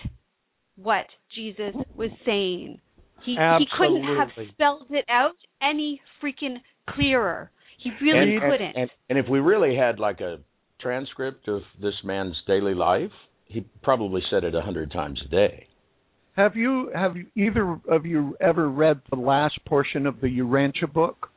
what Jesus was saying. He he couldn't have spelled it out any freaking clearer. He really and, couldn't. And, and, and if we really had like a transcript of this man's daily life, he probably said it a hundred times a day. Have you have you, either of you ever read the last portion of the Urantia book?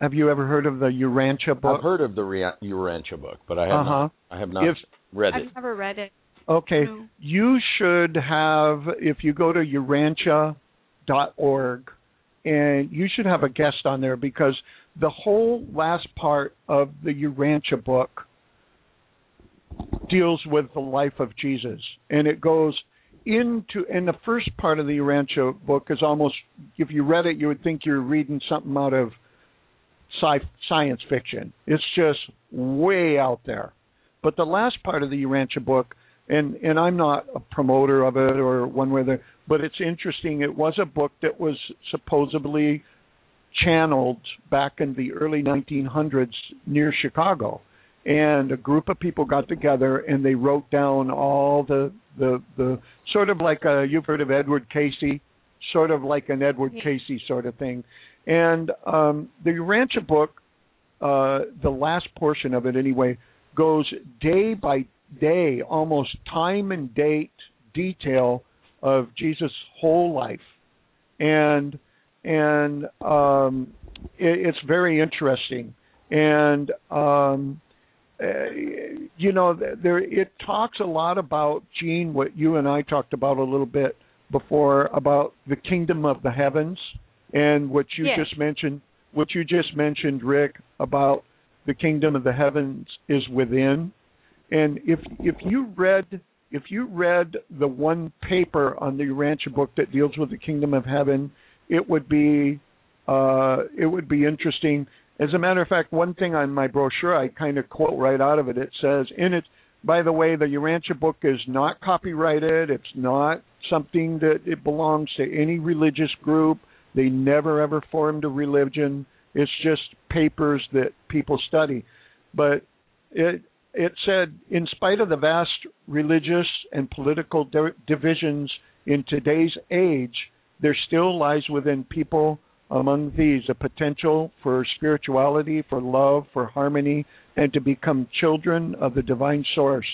Have you ever heard of the Urantia book? I've heard of the Ria- Urantia book, but I have Uh-huh. not. I have not If- read it. I've never read it. Okay. No. You should have, if you go to urantia.org, and you should have a guest on there because the whole last part of the Urantia book deals with the life of Jesus. And it goes into, and the first part of the Urantia book is almost, if you read it, you would think you're reading something out of sci- science fiction. It's just way out there. But the last part of the Urantia book and and I'm not a promoter of it or one way or the but it's interesting. It was a book that was supposedly channeled back in the early 1900s near Chicago, and a group of people got together and they wrote down all the the the sort of like a you've heard of Edward Cayce, sort of like an Edward Yeah. Cayce sort of thing, and um, the Urantia book, uh, the last portion of it anyway, goes day by day, almost time and date detail of Jesus' whole life, and and um, it, it's very interesting. And um, uh, you know, there it talks a lot about Gene, what you and I talked about a little bit before about the kingdom of the heavens, and what you Yes. just mentioned, what you just mentioned, Rick, about the kingdom of the heavens is within. And if if you read if you read the one paper on the Urantia book that deals with the kingdom of heaven, it would be uh, it would be interesting. As a matter of fact, one thing on my brochure I kind of quote right out of it. It says in it. By the way, the Urantia book is not copyrighted. It's not something that it belongs to any religious group. They never ever formed a religion. It's just papers that people study. But it it said, in spite of the vast religious and political di- divisions in today's age, there still lies within people among these a potential for spirituality, for love, for harmony, and to become children of the divine source.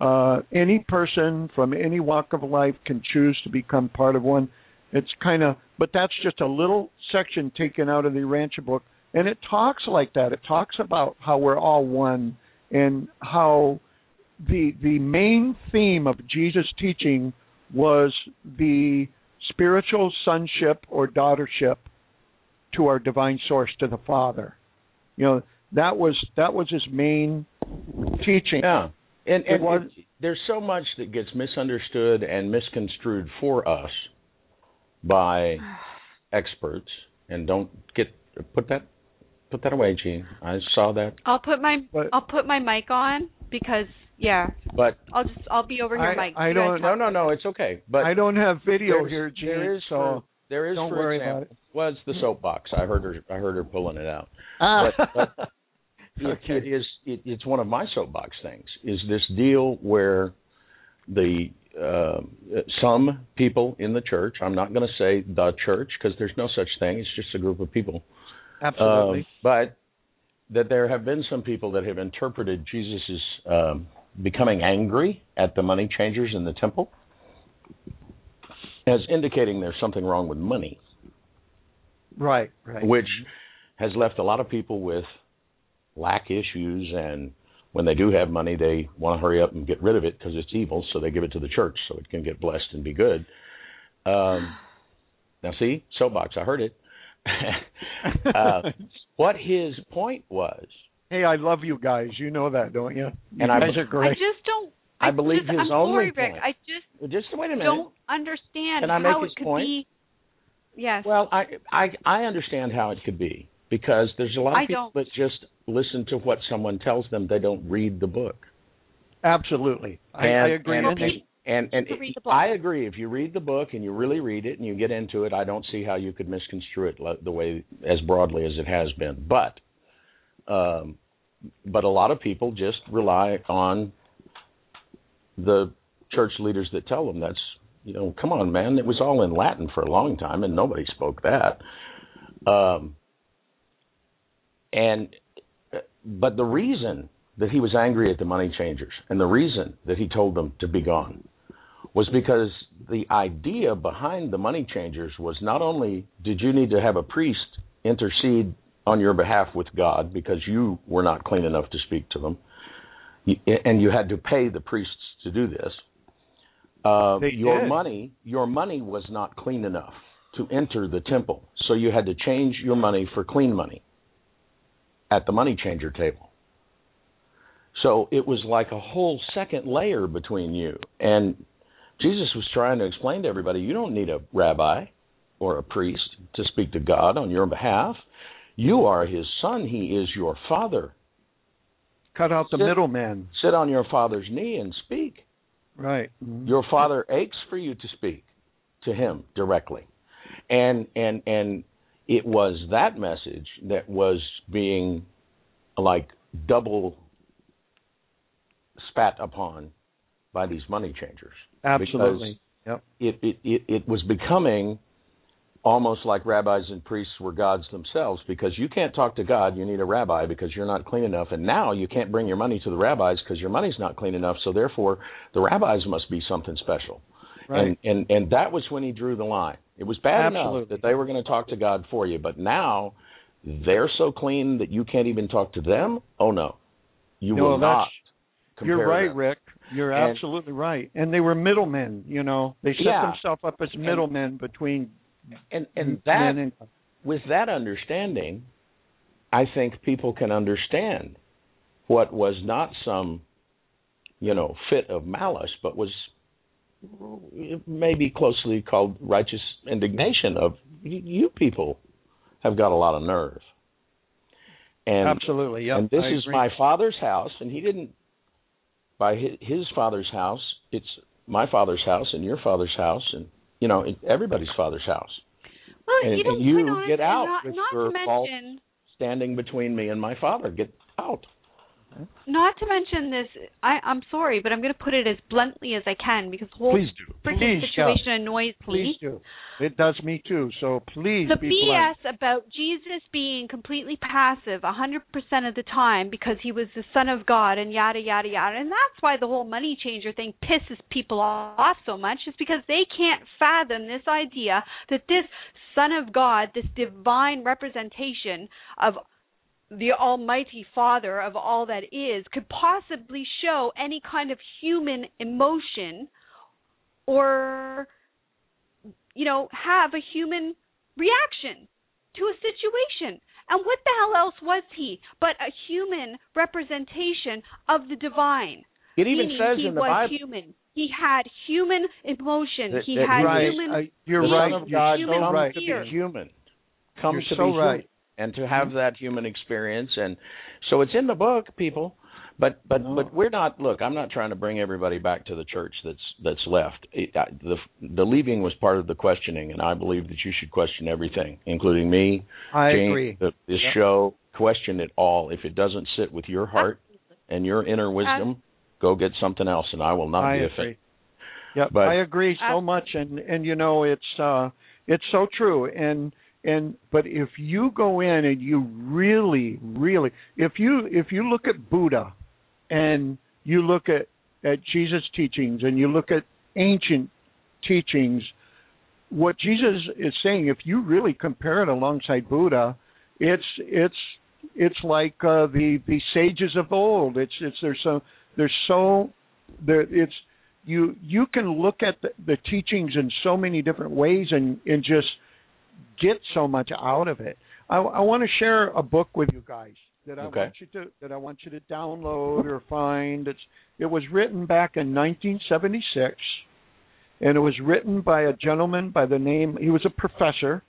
Uh, any person from any walk of life can choose to become part of one. It's kind of, but that's just a little section taken out of the Urantia book, and it talks like that. It talks about how we're all one and how the the main theme of Jesus' teaching was the spiritual sonship or daughtership to our divine source, to the Father. You know that was that was his main teaching. Yeah, and and was- it- there's so much that gets misunderstood and misconstrued for us by experts. And don't get put that put that away, Gene. I saw that, I'll put my But- I'll put my mic on because yeah, but I'll just I'll be over here, I- Mike. I You don't- no, no, no. It's okay. But I don't have video here, Gene. There is so for, there is don't for worry example, about it. was the soapbox. I heard her. I heard her pulling it out. Ah. But- Okay. it is it, it's one of my soapbox things is this deal where the uh, some people in the church i'm not going to say the church because there's no such thing it's just a group of people Absolutely. Um, but that there have been some people that have interpreted jesus' um, becoming angry at the money changers in the temple as indicating there's something wrong with money right. Right. which has left a lot of people with lack issues and when they do have money they want to hurry up and get rid of it because it's evil so they give it to the church so it can get blessed and be good um, now see soapbox i heard it uh, what his point was Hey, I love you guys. You know that, don't you? You And I- guys are I just don't. I believe listen, his I'm only sorry, Rick. I just just wait a minute don't understand Can I make how his it could point? be. Yes. well I, I i understand how it could be because there's a lot of I people don't. that just listen to what someone tells them they don't read the book Absolutely. I, and, I agree. And, And- and, and, and To read the book. I agree. If you read the book and you really read it and you get into it, I don't see how you could misconstrue it the way as broadly as it has been. But, um, but a lot of people just rely on the church leaders that tell them that's you know come on man it was all in Latin for a long time and nobody spoke that. Um, and but the reason that he was angry at the money changers and the reason that he told them to be gone was because the idea behind the money changers was not only did you need to have a priest intercede on your behalf with God because you were not clean enough to speak to them, and you had to pay the priests to do this. Uh, your did. money, your money was not clean enough to enter the temple, so you had to change your money for clean money at the money changer table. So it was like a whole second layer between you. And Jesus was trying to explain to everybody you don't need a rabbi or a priest to speak to God on your behalf. You are his son, he is your father. Cut out the Sit- middleman. Sit on your father's knee and speak. Right. Mhm. Your father aches for you to speak to him directly. And and and it was that message that was being like double spat upon by these money changers. Absolutely. Yep. It it, it, it was becoming almost like rabbis and priests were gods themselves because you can't talk to God, you need a rabbi because you're not clean enough. And now you can't bring your money to the rabbis because your money's not clean enough. So therefore, the rabbis must be something special. Right. And, and and that was when he drew the line. It was bad enough that they were going to talk to God for you, but now they're so clean that you can't even talk to them. Oh no, you No, will not. You're right, them. Rick. You're And- absolutely right. And they were middlemen. You know, they set Yeah. themselves up as middlemen between And and mm-hmm. that with that understanding, I think people can understand what was not some, you know, fit of malice, but was maybe closely called righteous indignation of you people have got a lot of nerve. And absolutely. Yep. and this I is agree. my father's house, and he didn't by his, his father's house. It's my father's house and your father's house, and you know everybody's father's house. well, and- you and you get out Not, with not your to false- mention, Standing between me and my father, get out. Not to mention this. I, I'm sorry, but I'm going to put it as bluntly as I can because the whole Please do. freaking Please, yeah. situation annoys Please me. do. It does me too. So please, the BS about Jesus being completely passive 100% of the time because he was the son of God and yada yada yada and that's why the whole money changer thing pisses people off so much is because they can't fathom this idea that this son of God this divine representation of the almighty father of all that is could possibly show any kind of human emotion or you know, have a human reaction to a situation. And what the hell else was he but a human representation of the divine? It even Meaning says he in the was Bible, human. He had human emotion. That- he that had right. human. I- you're the right. Son of You're God so human comes right. to be human, comes You're to so be right. human, and to have that human experience. And so it's in the book, people. But but No. but we're not. Look, I'm not trying to bring everybody back to the church that's that's left. It, I, the the leaving was part of the questioning, and I believe that you should question everything, including me, I Jane, agree. the, this Yep. show, question it all. If it doesn't sit with your heart and your inner wisdom, go get something else, and I will not I be agree. offended. Yep, But- I agree so much, and and you know it's uh it's so true, and and but if you go in and you really really if you if you look at Buddha, and you look at at Jesus' teachings, and you look at ancient teachings, what Jesus is saying, if you really compare it alongside Buddha, it's it's it's like uh, the the sages of old. It's it's there's so there's so there it's you you can look at the, the teachings in so many different ways and and just get so much out of it. I, I want to share a book with you guys that I Okay. want you to that I want you to download or find. It's it was written back in 1976, and it was written by a gentleman by the name. He was a professor.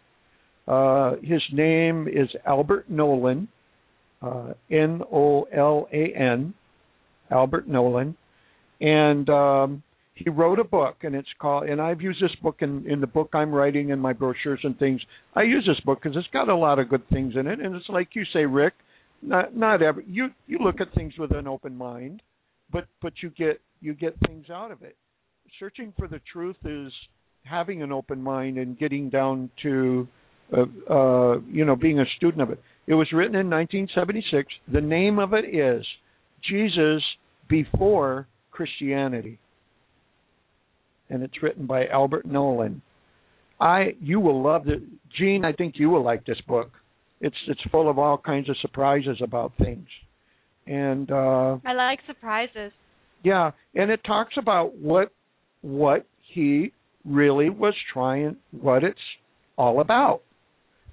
Uh, his name is Albert Nolan, uh, N O L A N, Albert Nolan, and um, he wrote a book, and it's called. And I've used this book in in the book I'm writing in my brochures and things. I use this book because it's got a lot of good things in it, and it's like you say, Rick. Not not every you you look at things with an open mind, but but you get you get things out of it. Searching for the truth is having an open mind and getting down to uh, uh, you know being a student of it. It was written in 1976. The name of it is Jesus Before Christianity, and it's written by Albert Nolan. I you will love it, Gene. I think you will like this book. It's it's full of all kinds of surprises about things, and uh, I like surprises. yeah, and it talks about what what he really was trying, what it's all about,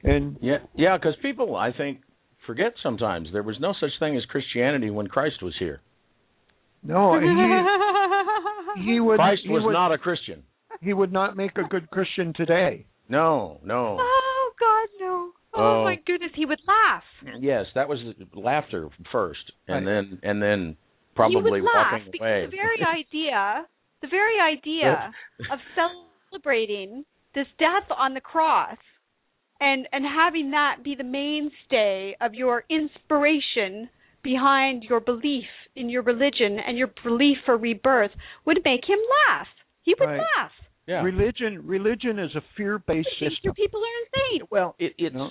and Yeah, yeah, because people, I think, forget sometimes there was no such thing as Christianity when Christ was here. No, he he would Christ he was would, not a Christian. he would not make a good Christian today. No, no. oh God, no! Oh, Oh. my goodness, he would laugh. Yes, that was laughter first, and Right. then and then he probably would laugh walking because away. the very idea, the very idea of celebrating this death on the cross, and and having that be the mainstay of your inspiration behind your belief in your religion and your belief for rebirth would make him laugh. He would Right. laugh. yeah. Religion religion is a fear-based You system. people are insane. Well, it it's No.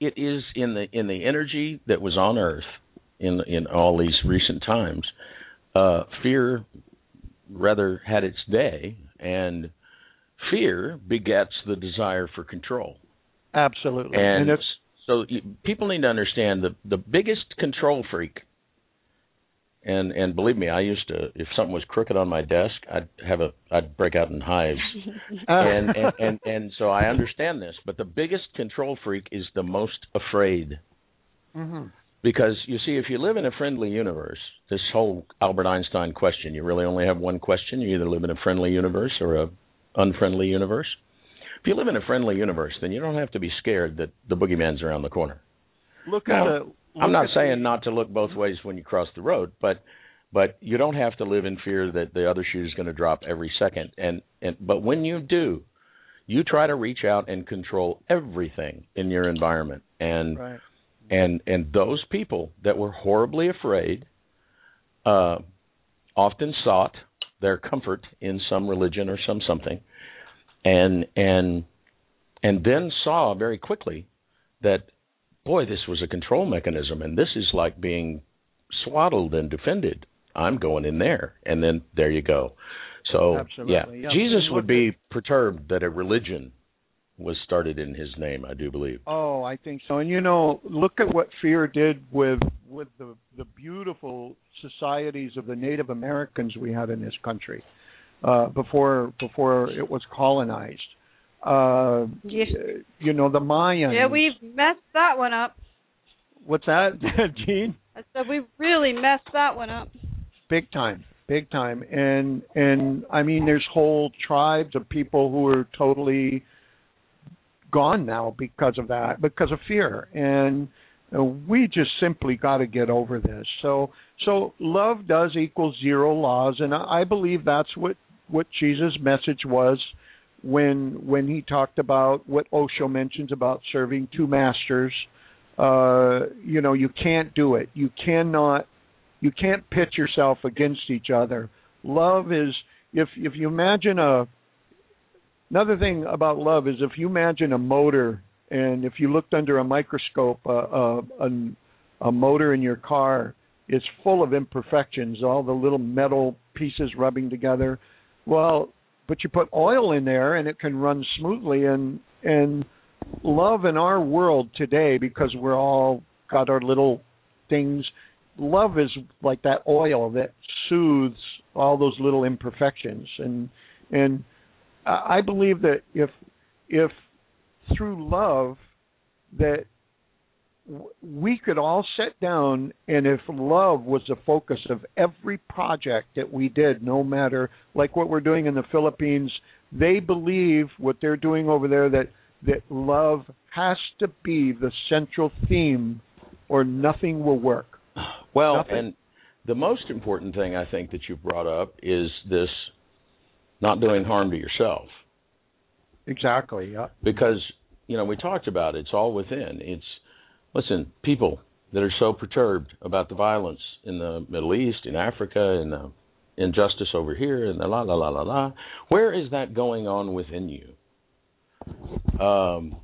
it is in the in the energy that was on Earth in in all these recent times. Uh, fear rather had its day, and fear begets the desire for control. Absolutely, And, it's so you, people need to understand the the biggest control freak. And and believe me, I used to if something was crooked on my desk, I'd have a I'd break out in hives. and, and and and so I understand this, but the biggest control freak is the most afraid Mhm. because you see, if you live in a friendly universe, this whole Albert Einstein question, you really only have one question. You either live in a friendly universe or a unfriendly universe. If you live in a friendly universe, then you don't have to be scared that the boogeyman's around the corner. look Now, at the. I'm not saying the- not to look both ways when you cross the road, but but you don't have to live in fear that the other shoe is going to drop every second. And and but when you do, you try to reach out and control everything in your environment. And Right. and and those people that were horribly afraid uh, often sought their comfort in some religion or some something, and and and then saw very quickly that boy, this was a control mechanism, and this is like being swaddled and defended. I'm going in there, and then there you go. So Absolutely, yeah, yeah. Jesus would be perturbed that a religion was started in his name. I do believe. Oh, I think so. And you know, look at what fear did with with the the beautiful societies of the Native Americans we had in this country uh, before before it was colonized. Uh, Yeah. You know, the Mayans. Yeah, we've messed that one up. What's that, Gene? I said we really messed that one up. Big time, big time. And and I mean, there's whole tribes of people who are totally gone now because of that, because of fear. And uh, we just simply got to get over this. So so love does equal zero laws, and I I believe that's what what Jesus' message was when when he talked about what Osho mentions about serving two masters. uh, you know, you can't do it. You cannot. You can't pit yourself against each other. Love is if if you imagine a another thing about love is if you imagine a motor and if you looked under a microscope uh, uh, a, a motor in your car is full of imperfections all the little metal pieces rubbing together well but you put oil in there and it can run smoothly. And and love in our world today because we're all got our little things love is like that oil that soothes all those little imperfections. And and I believe that if if through love that we could all sit down and if love was the focus of every project that we did no matter like what we're doing in the Philippines they believe what they're doing over there that that love has to be the central theme or nothing will work well nothing. and the most important thing I think that you brought up is this not doing harm to yourself. Exactly. Yeah. Because you know we talked about it, it's all within. It's listen, people that are so perturbed about the violence in the Middle East, in Africa, and the injustice over here, and the la la la la la. Where is that going on within you? Um,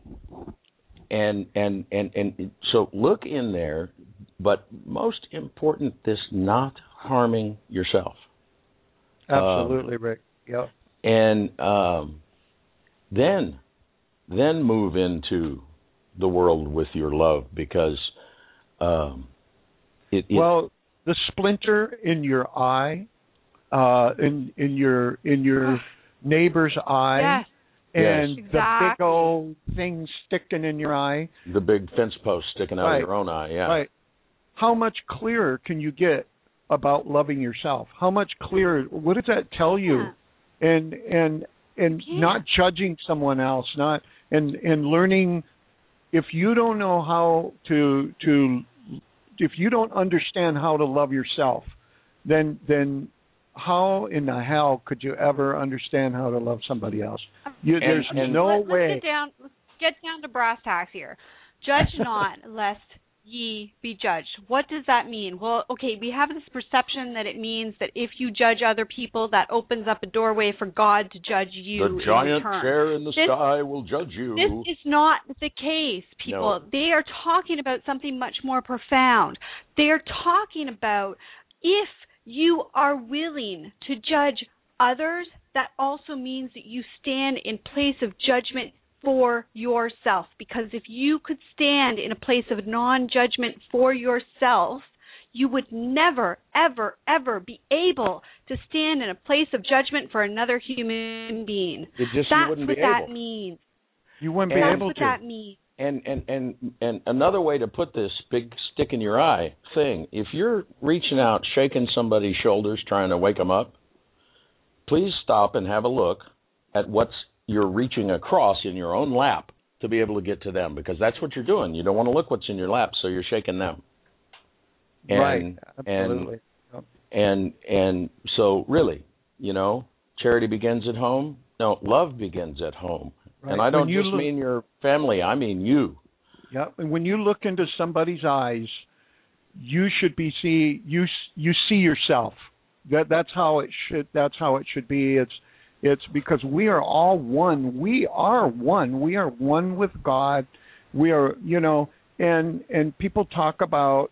and and and and so look in there, but most important, this not harming yourself. Absolutely, um, Rick. Yep. And um, then then move into the world with your love because um, it, it, well the splinter in your eye uh, in in your in your neighbor's eye yes. and yes. the exactly. big old thing sticking in your eye the big fence post sticking out right. of your own eye yeah right how much clearer can you get about loving yourself how much clearer what does that tell you yeah and and and yeah. not judging someone else not and and learning if you don't know how to to if you don't understand how to love yourself then then how in the hell could you ever understand how to love somebody else? You, and, there's and no let's, way. let's get down let's get down to brass tacks here. Judge not lest ye be judged. What does that mean? Well, okay, we have this perception that it means that if you judge other people, that opens up a doorway for God to judge you. The giant chair in the this, sky will judge you. This is not the case, people. No. They are talking about something much more profound. They are talking about if you are willing to judge others, that also means that you stand in place of judgment for yourself. Because if you could stand in a place of non judgment for yourself, you would never, ever, ever be able to stand in a place of judgment for another human being. Just That's what be that able. means. you wouldn't be That's able what to that means. And and and and another way to put this big stick in your eye thing, if you're reaching out, shaking somebody's shoulders, trying to wake them up, please stop and have a look at what's you're reaching across in your own lap to be able to get to them because that's what you're doing. You don't want to look what's in your lap, so you're shaking them. And, right absolutely And, and and so really, you know, charity begins at home. No, love begins at home. right. And I don't you just look, mean your family, I mean you. Yeah, and when you look into somebody's eyes, you should be see you you see yourself. That that's how it should that's how it should be. It's it's because we are all one. We are one. We are one with God. We are, you know, and and people talk about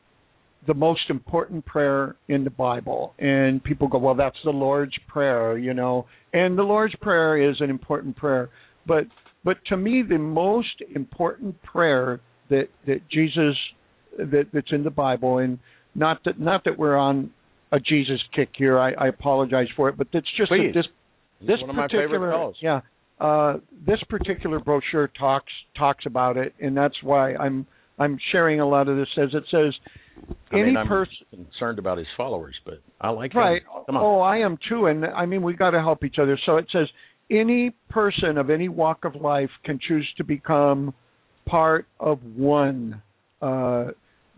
the most important prayer in the Bible, and people go, well, that's the Lord's prayer, you know, and the Lord's prayer is an important prayer, but but to me, the most important prayer that that Jesus that that's in the Bible, and not that not that we're on a Jesus kick here. I, I apologize for it, but it's just Please. that this this One of my favorite particular yeah uh, this particular brochure talks talks about it, and that's why I'm I'm sharing a lot of this. Says it says I any person concerned about his followers, but I like right oh I am too, and I mean we got to help each other. So it says any person of any walk of life can choose to become part of one. Uh,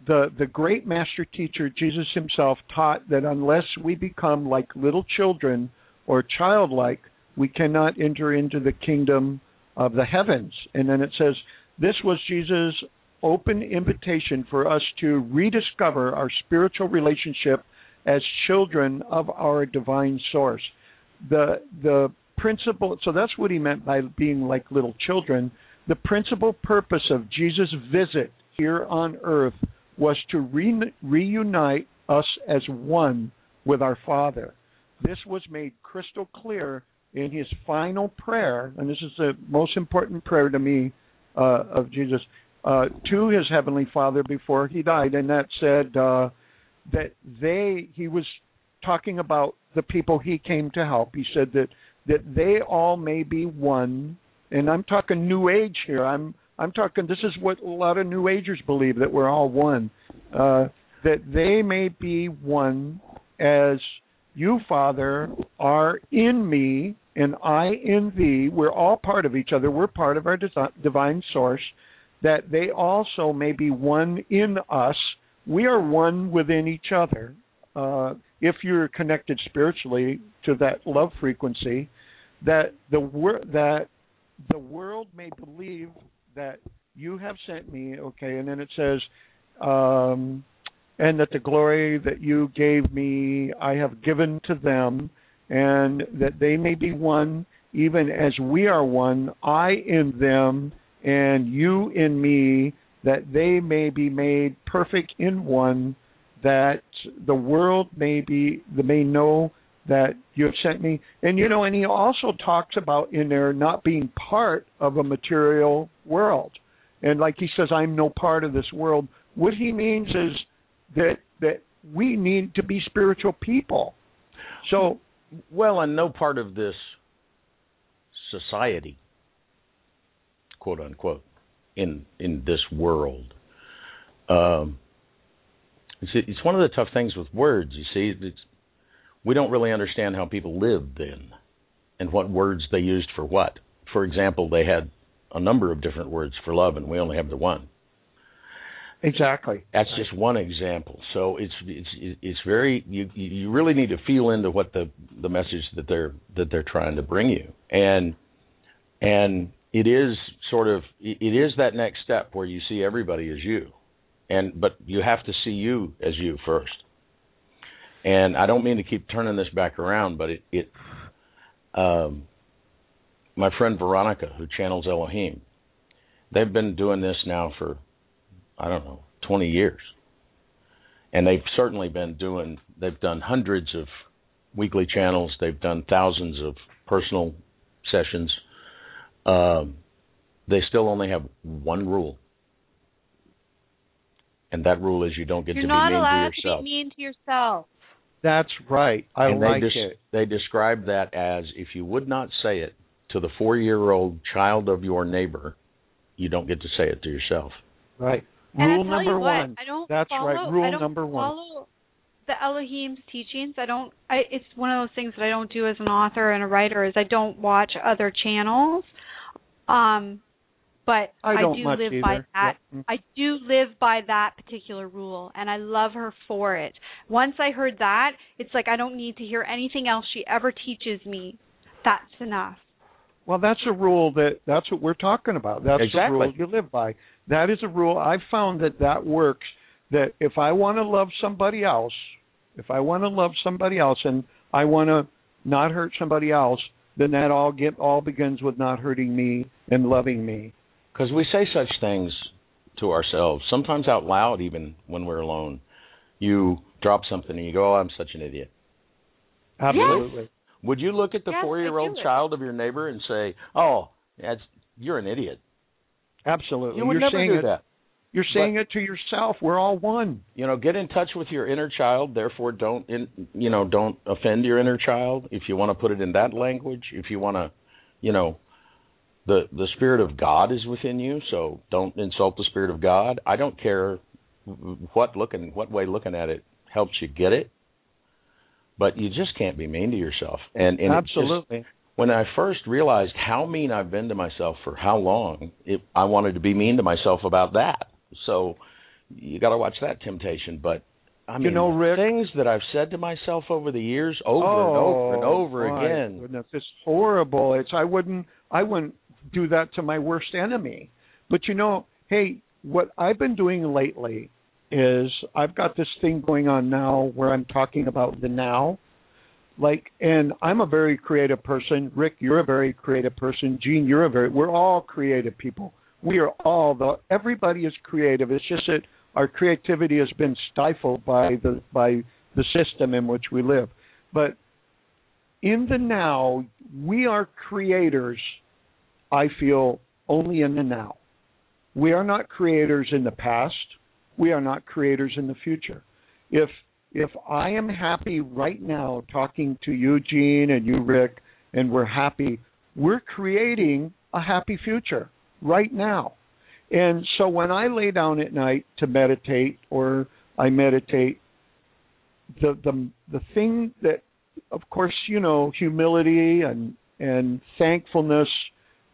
the the great master teacher Jesus himself taught that unless we become like little children or childlike, we cannot enter into the kingdom of the heavens. And then it says this was Jesus open invitation for us to rediscover our spiritual relationship as children of our divine source. The the principle so that's what he meant by being like little children. The principal purpose of Jesus' visit here on earth was to re- reunite us as one with our Father. This was made crystal clear in his final prayer, and this is the most important prayer to me uh, of Jesus uh, to his heavenly Father before he died, and that said uh, that they he was talking about the people he came to help. He said that that they all may be one, and I'm talking New Age here. I'm I'm talking. This is what a lot of New Agers believe that we're all one. Uh, that they may be one as you, Father, are in me and I in thee. We're all part of each other. We're part of our divine source. That they also may be one in us. We are one within each other. Uh, if you're connected spiritually to that love frequency, that the wor- that the world may believe that you have sent me. Okay, and then it says, um, and that the glory that you gave me I have given to them, and that they may be one, even as we are one, I in them, and you in me, that they may be made perfect in one, that the world may be may know that you have sent me. And you know, and he also talks about in there not being part of a material world. And like he says, I'm no part of this world. What he means is that that we need to be spiritual people. So, well, and no part of this society, quote unquote, in in this world. Um, it's it's one of the tough things with words. You see, it's, we don't really understand how people lived then, and what words they used for what. For example, they had a number of different words for love, and we only have the one. Exactly. That's just one example. So it's it's it's very you you really need to feel into what the the message that they're that they're trying to bring you, and and it is sort of it is that next step where you see everybody as you, and but you have to see you as you first. And I don't mean to keep turning this back around, but it it um my friend Veronica, who channels Elohim, they've been doing this now for, I don't know, 20 years. And they've certainly been doing, they've done hundreds of weekly channels, they've done thousands of personal sessions. Um, they still only have one rule. And that rule is you don't get You're to be mean to yourself. yourself. You're not allowed to be mean to yourself. That's right. I and like they des- it. They describe that as if you would not say it to the four year old child of your neighbor, you don't get to say it to yourself. Right. And Rule number what, one. I don't That's follow, right. Rule I don't number one. Follow the Elohim's teachings. I don't. I, it's one of those things that I don't do as an author and a writer. Is I don't watch other channels. Um, but I don't do much live by that. Yep. I do live by that particular rule, and I love her for it. Once I heard that, it's like I don't need to hear anything else she ever teaches me. That's enough. Well, that's a rule that that's what we're talking about. That's Exactly. the rule you live by. That is a rule. I've found that that works. That if I want to love somebody else, if I want to love somebody else, and I want to not hurt somebody else, then that all get all begins with not hurting me and loving me. Because we say such things to ourselves, sometimes out loud, even when we're alone. You drop something and you go, "Oh, I'm such an idiot." Absolutely. Would you look at the Yes, four-year-old child of your neighbor and say, "Oh, that's you're an idiot"? Absolutely. You would You're never saying do it, that. You're saying it to yourself. We're all one. You know, get in touch with your inner child. Therefore, don't in, you know don't offend your inner child. If you want to put it in that language, if you want to, you know, the the spirit of God is within you. So don't insult the spirit of God. I don't care what looking what way looking at it helps you get it, but you just can't be mean to yourself. And, and it just- Absolutely. When I first realized how mean I've been to myself for how long, it, I wanted to be mean to myself about that. So you got to watch that temptation. But I mean, You know, Rick- things that I've said to myself over the years, over oh, and over and over my again. Goodness, it's horrible. It's I wouldn't I wouldn't do that to my worst enemy. But you know, hey, what I've been doing lately is I've got this thing going on now where I'm talking about the now. Like, and I'm a very creative person. Rick, you're a very creative person. Gene, you're a very. We're all creative people. We are all the. Everybody is creative. It's just that our creativity has been stifled by the by the system in which we live. But in the now, we are creators. I feel only in the now. We are not creators in the past. We are not creators in the future. If if I am happy right now talking to you, Gene, and you, Rick, and we're happy, we're creating a happy future right now. And so when I lay down at night to meditate or I meditate, the the the thing that of course, you know, humility and and thankfulness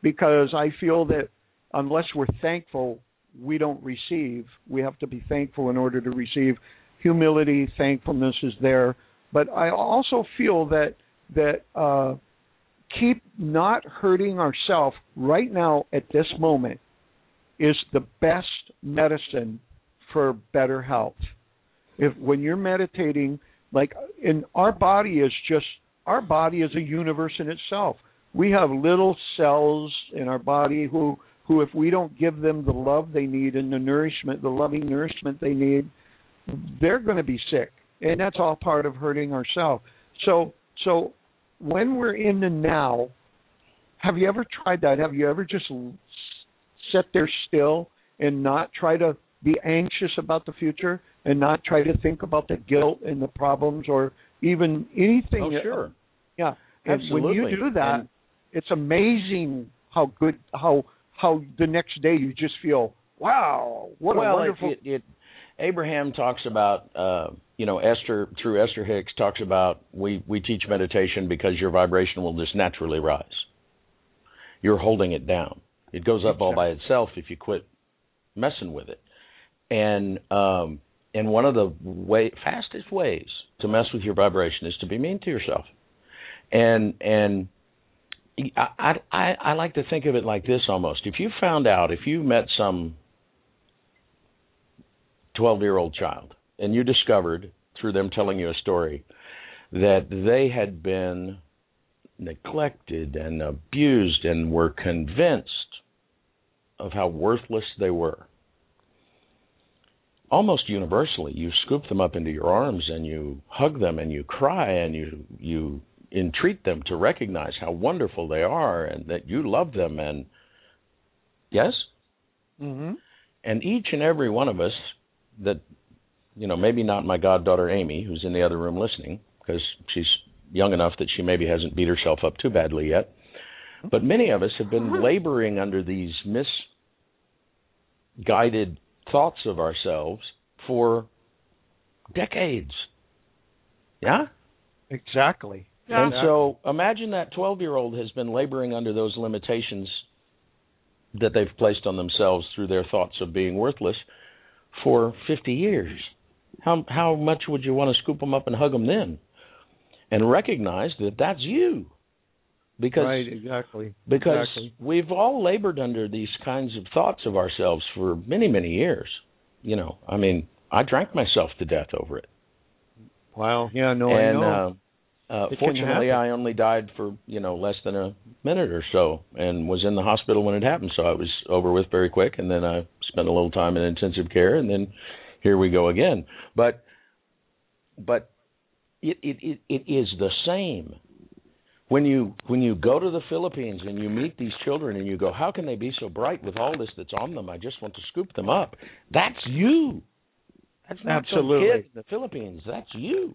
because I feel that unless we're thankful, we don't receive. We have to be thankful in order to receive. Humility, thankfulness is there, but I also feel that that uh, keep not hurting ourselves right now at this moment is the best medicine for better health. If when you're meditating, like in our body is just our body is a universe in itself. We have little cells in our body who who if we don't give them the love they need and the nourishment, the loving nourishment they need, they're going to be sick. And that's all part of hurting ourselves. So so when we're in the now, have you ever tried that? Have you ever just sit there still and not try to be anxious about the future and not try to think about the guilt and the problems or even anything. Oh, sure. Yeah. And Absolutely. when you do that, and it's amazing how good how how the next day you just feel wow what well, a wonderful. It, it, it, Abraham talks about uh, you know Esther through Esther Hicks talks about we we teach meditation because your vibration will just naturally rise. You're holding it down. It goes up all by itself if you quit messing with it. And um, and one of the way fastest ways to mess with your vibration is to be mean to yourself. And and I, I I like to think of it like this almost. If you found out if you met some 12 year old child. And you discovered through them telling you a story that they had been neglected and abused and were convinced of how worthless they were. Almost universally you scoop them up into your arms and you hug them and you cry and you you entreat them to recognize how wonderful they are and that you love them and yes? Hmm and each and every one of us that you know maybe not my goddaughter Amy who's in the other room listening because she's young enough that she maybe hasn't beat herself up too badly yet but many of us have been laboring under these misguided thoughts of ourselves for decades. Yeah? Exactly. Yeah. And so imagine that 12 year old has been laboring under those limitations that they've placed on themselves through their thoughts of being worthless for 50 years. How how much would you want to scoop them up and hug them then? And recognize that that's you. Because right, exactly. Because exactly. we've all labored under these kinds of thoughts of ourselves for many, many years. You know, I mean, I drank myself to death over it. Wow. Yeah, no, and, I know. Uh, uh, fortunately, I only died for you know less than a minute or so, and was in the hospital when it happened. So I was over with very quick, and then I spent a little time in intensive care, and then here we go again. But but it it it, it is the same when you when you go to the Philippines and you meet these children and you go, how can they be so bright with all this that's on them? I just want to scoop them up. That's you. That's not Absolutely. some kid in the Philippines. That's you.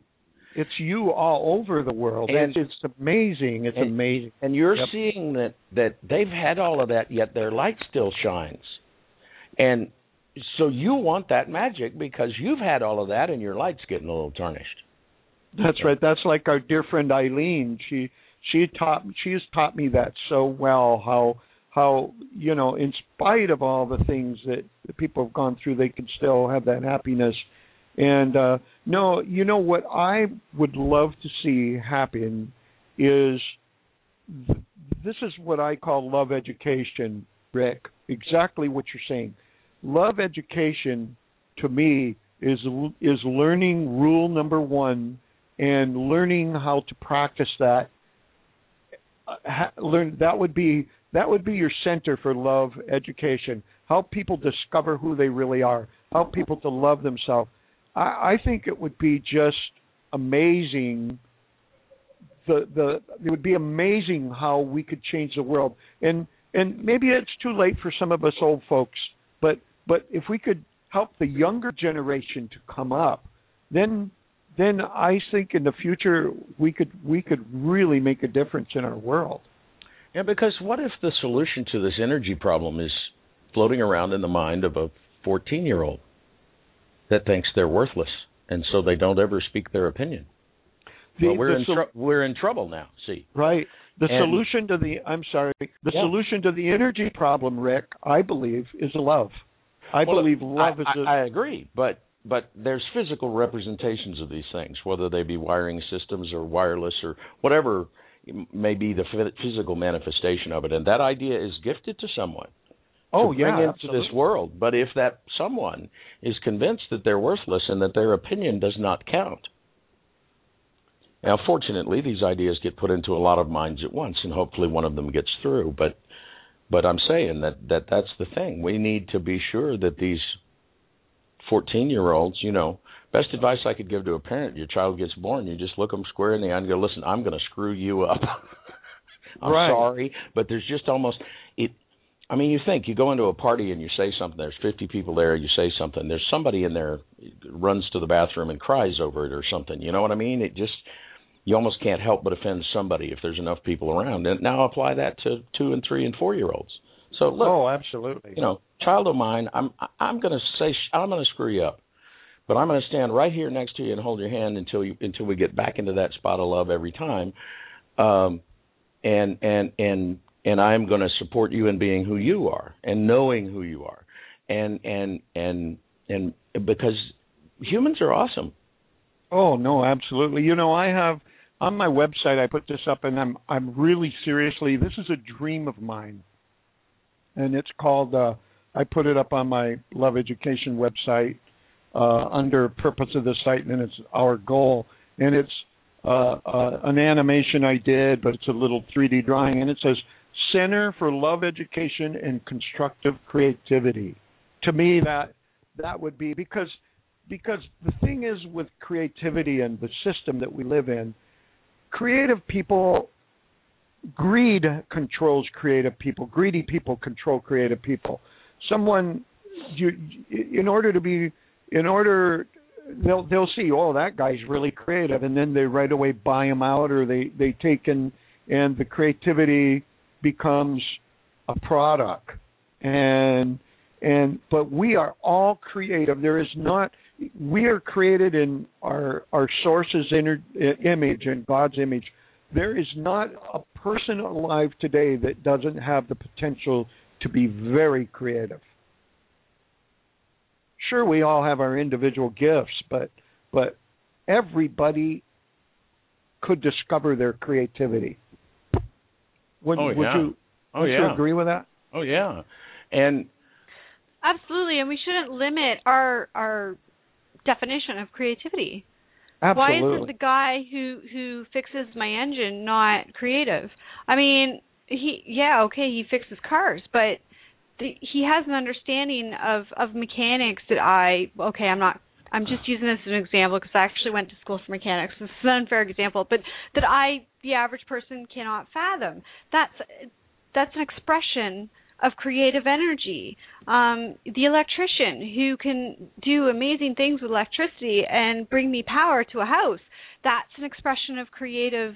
It's you all over the world, and it's amazing. It's and, amazing. And you're yep. seeing that that they've had all of that, yet their light still shines. And so you want that magic because you've had all of that, and your light's getting a little tarnished. That's right. That's like our dear friend Eileen. She she taught she has taught me that so well how how you know in spite of all the things that people have gone through they can still have that happiness and uh no you know what i would love to see happen is th- this is what i call love education rick exactly what you're saying love education to me is is learning rule number one and learning how to practice that. Uh, learn that would be that would be your center for love education. Help people discover who they really are. Help people to love themselves. I, I think it would be just amazing. The the it would be amazing how we could change the world. And and maybe it's too late for some of us old folks, but but if we could help the younger generation to come up, then then I think in the future we could we could really make a difference in our world. Yeah, because what if the solution to this energy problem is floating around in the mind of a 14 year old that thinks they're worthless and so they don't ever speak their opinion? The, well, we're in tr- we're in trouble now. See, right. The and, solution to the I'm sorry, the yeah. solution to the energy problem, Rick, I believe, is love. I well, believe love I, is. A, I agree, but but there's physical representations of these things, whether they be wiring systems or wireless or whatever may be the physical manifestation of it, and that idea is gifted to someone. Oh to yeah, bring into absolutely. this world. But if that someone is convinced that they're worthless and that their opinion does not count, now, fortunately, these ideas get put into a lot of minds at once, and hopefully one of them gets through. But, but I'm saying that that that's the thing. We need to be sure that these 14 year olds, you know, best advice I could give to a parent: your child gets born, you just look them square in the eye and go, "Listen, I'm going to screw you up. I'm right. sorry, but there's just almost it. I mean, you think you go into a party and you say something. There's 50 people there. You say something. There's somebody in there runs to the bathroom and cries over it or something. You know what I mean? It just you almost can't help but offend somebody if there's enough people around. And now apply that to two and three and four year olds. So look, oh, absolutely. You know, child of mine, I'm I'm going to say I'm going to screw you up, but I'm going to stand right here next to you and hold your hand until you until we get back into that spot of love every time, um, and and and and I'm going to support you in being who you are and knowing who you are, and and and and because humans are awesome. Oh no, absolutely. You know, I have on my website I put this up and I'm I'm really seriously this is a dream of mine. And it's called uh I put it up on my Love Education website uh under purpose of the site and it's our goal and it's uh, uh an animation I did but it's a little 3D drawing and it says Center for Love Education and Constructive Creativity. To me that that would be because because the thing is with creativity and the system that we live in creative people greed controls creative people greedy people control creative people someone you in order to be in order they'll they'll see oh that guy's really creative and then they right away buy him out or they they take and and the creativity becomes a product and and but we are all creative there is not we are created in our our source's inner image and God's image. There is not a person alive today that doesn't have the potential to be very creative. Sure, we all have our individual gifts, but but everybody could discover their creativity. Would, oh, yeah. would you, oh, would yeah. you oh, agree with that? Oh yeah, and absolutely, and we shouldn't limit our our definition of creativity. Absolutely. Why isn't the guy who who fixes my engine not creative? I mean, he yeah, okay, he fixes cars, but the, he has an understanding of of mechanics that I okay, I'm not I'm just using this as an example because I actually went to school for mechanics. This is an unfair example, but that I, the average person, cannot fathom. That's that's an expression of creative energy. Um, the electrician who can do amazing things with electricity and bring me power to a house. That's an expression of creative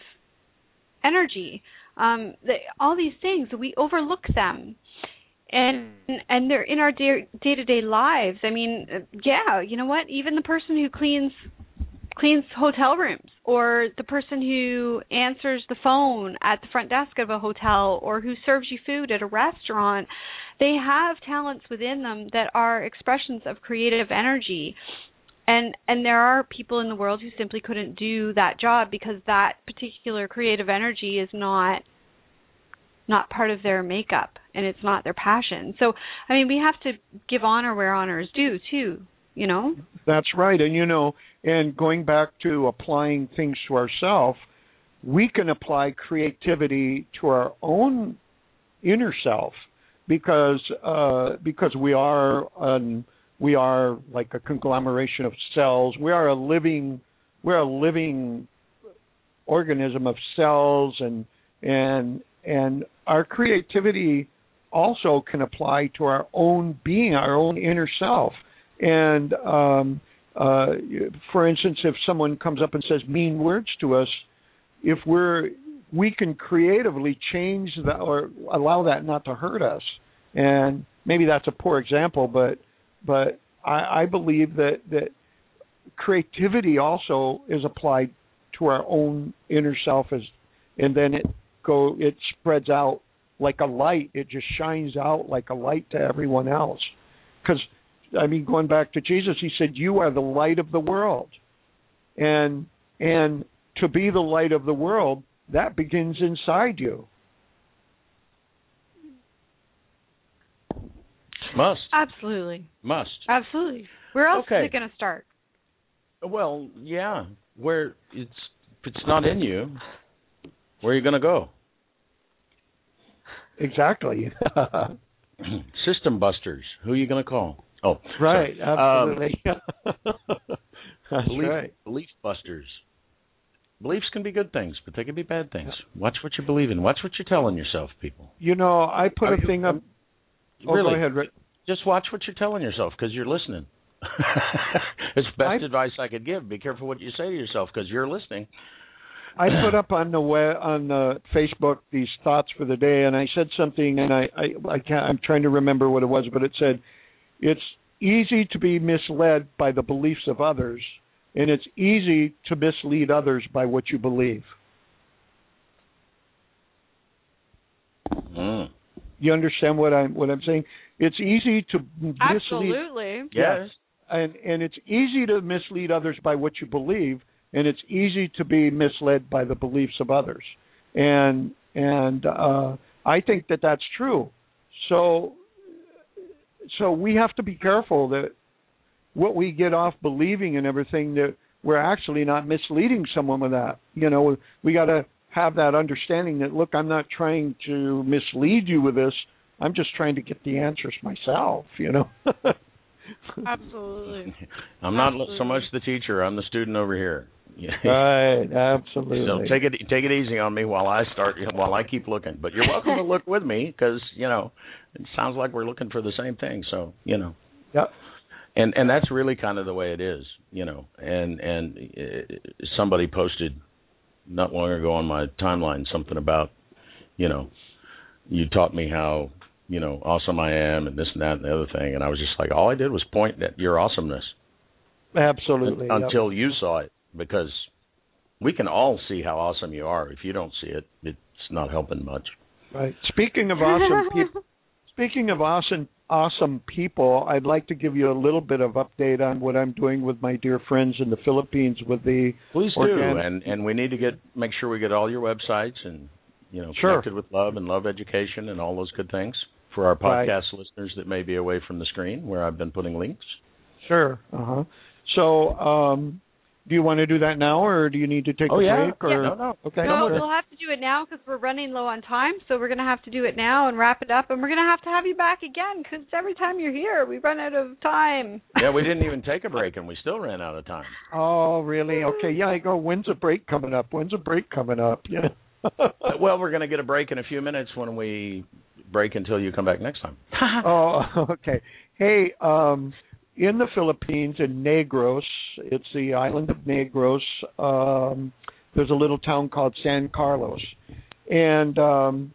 energy. Um, the, all these things we overlook them, and hmm. and they're in our day to day lives. I mean, uh, yeah, you know what? Even the person who cleans cleans hotel rooms or the person who answers the phone at the front desk of a hotel or who serves you food at a restaurant they have talents within them that are expressions of creative energy and and there are people in the world who simply couldn't do that job because that particular creative energy is not not part of their makeup and it's not their passion. So, I mean, we have to give honor where honor is due, too, you know? That's right. And, you know, and going back to applying things to ourselves, we can apply creativity to our own inner self because uh, because we are an, we are like a conglomeration of cells. We are a living we're a living organism of cells and and and our creativity also can apply to our own being, our own inner self. And um, uh, for instance, if someone comes up and says mean words to us, if we're we can creatively change that or allow that not to hurt us. And maybe that's a poor example, but but I, I believe that that creativity also is applied to our own inner self as and then it go it spreads out like a light it just shines out like a light to everyone else because i mean going back to jesus he said you are the light of the world and and to be the light of the world that begins inside you Must. Absolutely. Must. Absolutely. Where else Okay. is it going to start? Well, yeah. Where it's if it's not in you, where are you going to go? Exactly System busters. Who are you going to call? Oh, right sorry. Um, absolutely that's belief, right belief busters. Beliefs can be good things, but they can be bad things. Watch what you believe in. Watch what you're telling yourself, people. you know i put Are a you- thing up oh really, go ahead Rick. just watch what you're telling yourself because you're listening. it's best I- advice I could give. Be careful what you say to yourself because you're listening. I put up on the web, on the Facebook these thoughts for the day, and I said something, and I I, I can't, I'm trying to remember what it was, but it said, "It's easy to be misled by the beliefs of others, and it's easy to mislead others by what you believe." Mm. You understand what I'm what I'm saying? It's easy to mislead, Absolutely. Yes. and and it's easy to mislead others by what you believe, and it's easy to be misled by the beliefs of others, and and uh, I think that that's true. So so we have to be careful that what we get off believing and everything that we're actually not misleading someone with that. You know, we got to have that understanding that look, I'm not trying to mislead you with this. I'm just trying to get the answers myself. You know. Absolutely. I'm not so much the teacher. I'm the student over here. Right, absolutely. So take it take it easy on me while I start while I keep looking. But you're welcome to look with me because you know it sounds like we're looking for the same thing. So you know, Yep. and and that's really kind of the way it is. You know, and and uh, somebody posted not long ago on my timeline something about you know you taught me how you know awesome I am and this and that and the other thing, and I was just like all I did was point at your awesomeness Absolutely. yep. until you saw it because we can all see how awesome you are. If you don't see it, it's not helping much. Right. Speaking of awesome people, speaking of awesome awesome people, I'd like to give you a little bit of update on what I'm doing with my dear friends in the Philippines with the Please do, and and we need to get make sure we get all your websites and you know Sure. connected with love and love education and all those good things for our Right. podcast listeners that may be away from the screen where I've been putting links. Sure. Uh-huh. So, um do you want to do that now or do you need to take Oh, a yeah. break or Yeah, no, no. Okay. No, we'll have to do it now because we're running low on time. So we're going to have to do it now and wrap it up. And we're going to have to have you back again because every time you're here, we run out of time. Yeah, we didn't even take a break and we still ran out of time. Oh, really? Okay. Yeah, I go, when's a break coming up? When's a break coming up? Yeah. well, we're going to get a break in a few minutes when we break until you come back next time. oh, okay. Hey, um, in the Philippines, in Negros, it's the island of Negros. Um, there's a little town called San Carlos, and um,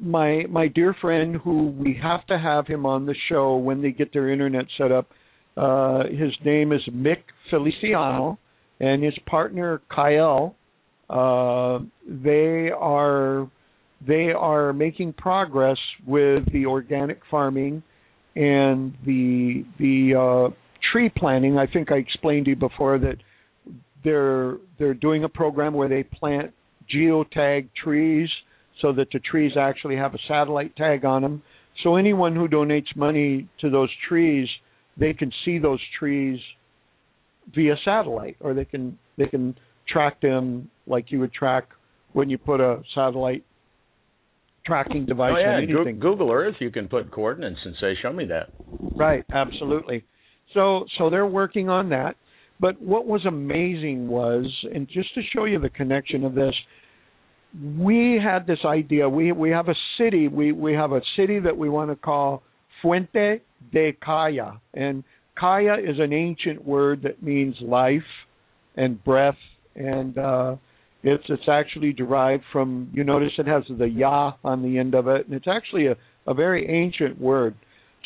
my my dear friend, who we have to have him on the show when they get their internet set up. Uh, his name is Mick Feliciano, and his partner Kyle. Uh, they are they are making progress with the organic farming and the the uh, tree planting. I think I explained to you before that they're they're doing a program where they plant geotag trees so that the trees actually have a satellite tag on them. So anyone who donates money to those trees, they can see those trees via satellite, or they can they can track them like you would track when you put a satellite tracking device oh, yeah. anything. Google Earth, you can put coordinates and say, "Show me that." Right, absolutely. So so they're working on that. But what was amazing was, and just to show you the connection of this, we had this idea. We we have a city. We we have a city that we want to call Fuente de Kaya, and Kaya is an ancient word that means life and breath, and uh, it's it's actually derived from. You notice it has the ya on the end of it, and it's actually a a very ancient word.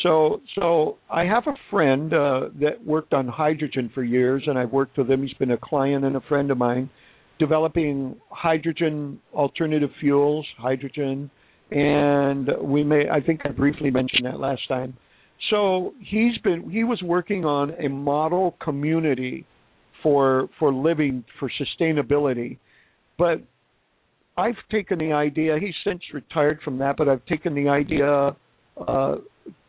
So so I have a friend uh, that worked on hydrogen for years, and I've worked with him. He's been a client and a friend of mine developing hydrogen alternative fuels, hydrogen, and we may I think I briefly mentioned that last time. So he's been he was working on a model community for for living for sustainability. But I've taken the idea, he's since retired from that, but I've taken the idea uh,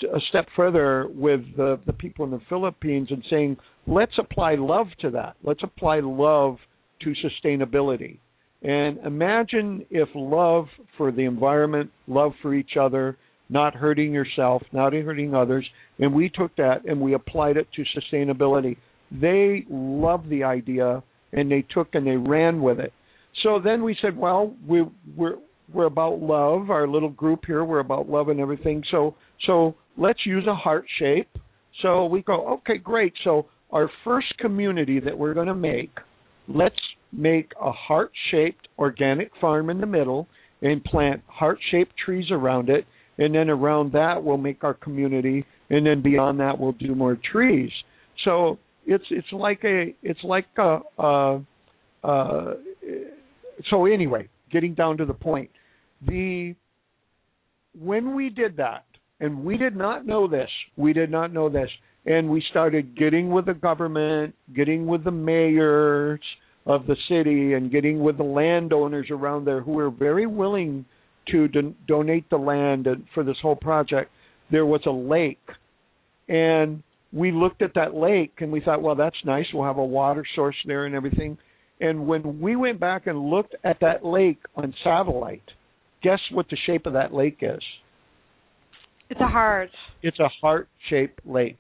a step further with the, the people in the Philippines and saying, let's apply love to that. Let's apply love to sustainability. And imagine if love for the environment, love for each other, not hurting yourself, not hurting others, and we took that and we applied it to sustainability. They loved the idea and they took and they ran with it. So then we said, well, we, we're we're about love. Our little group here, we're about love and everything. So so let's use a heart shape. So we go, okay, great. So our first community that we're going to make let's make a heart shaped organic farm in the middle and plant heart shaped trees around it. And then around that, we'll make our community. And then beyond that, we'll do more trees. So it's it's like a it's like a, so anyway, getting down to the point, the when we did that, and we did not know this, we did not know this, and we started getting with the government, getting with the mayors of the city, and getting with the landowners around there who were very willing to don- donate the land for this whole project. There was a lake, and we looked at that lake and we thought, well, that's nice. We'll have a water source there and everything. And when we went back and looked at that lake on satellite, guess what the shape of that lake is? It's a heart. It's a heart-shaped lake.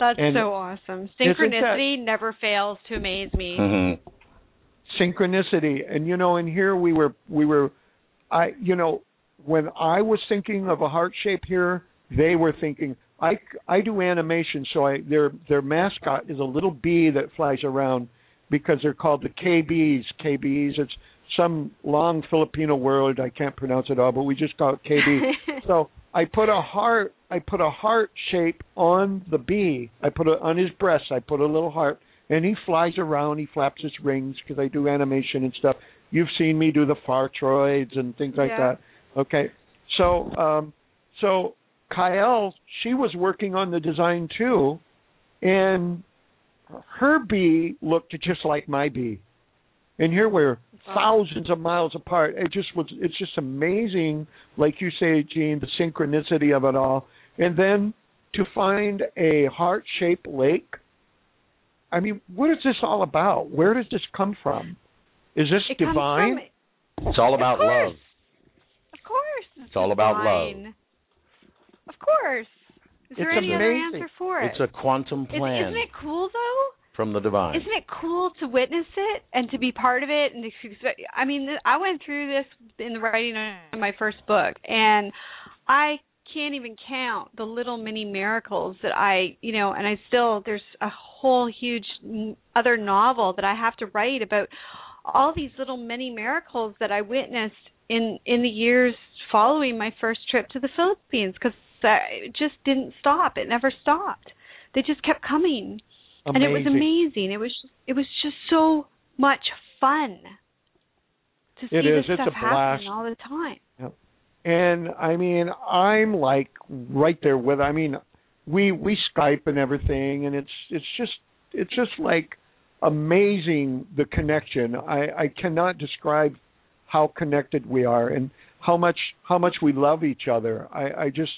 That's And so awesome. isn't Synchronicity never fails to amaze me. Mm-hmm. synchronicity and you know in here we were we were i you know when i was thinking of a heart shape here they were thinking i i do animation so i their their mascot is a little bee that flies around because they're called the kbs kbs it's some long filipino word i can't pronounce it all but we just call it kb so i put a heart i put a heart shape on the bee i put it on his breast i put a little heart and he flies around. He flaps his wings because I do animation and stuff. You've seen me do the Fartroids and things like Yeah. that. Okay, so um, so Kyle, she was working on the design too, and her bee looked just like my bee. And here we're thousands of miles apart. It just was. It's just amazing, like you say, Gene, the synchronicity of it all. And then to find a heart-shaped lake I mean, what is this all about? Where does this come from? Is this It comes divine? from- It's all Of about course. love. Of course. It's all about love. Of course. Is there It's any other amazing. answer for it? It's a quantum plan Isn't it cool though? from the divine. Isn't it cool to witness it and to be part of it? And to, I mean, I went through this in the writing of my first book, and I can't even count the little mini miracles that I, you know, and I still there's a whole huge other novel that I have to write about all these little mini miracles that I witnessed in in the years following my first trip to the Philippines because it just didn't stop. It never stopped. They just kept coming and it was amazing. It was it was just so much fun to see It is. this It's stuff a blast. happening all the time. And I mean, I'm like right there with. I mean, we we Skype and everything, and it's it's just it's just like amazing the connection. I I cannot describe how connected we are and how much how much we love each other. I, I just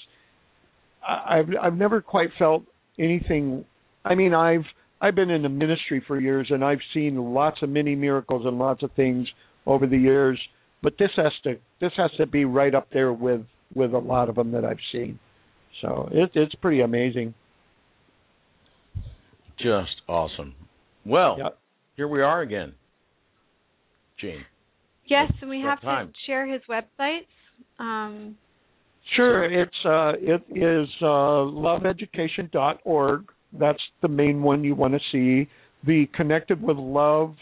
I've I've never quite felt anything. I mean, I've I've been in the ministry for years and I've seen lots of mini miracles and lots of things over the years, but this has to this has to be right up there with with a lot of them that I've seen. So it, it's pretty amazing. Just awesome. Well, Yep. here we are again, Gene. Yes, and we have time? to share his websites. Um, Sure, it's uh, it is uh, loveeducation.org. That's the main one you want to see. The connected with love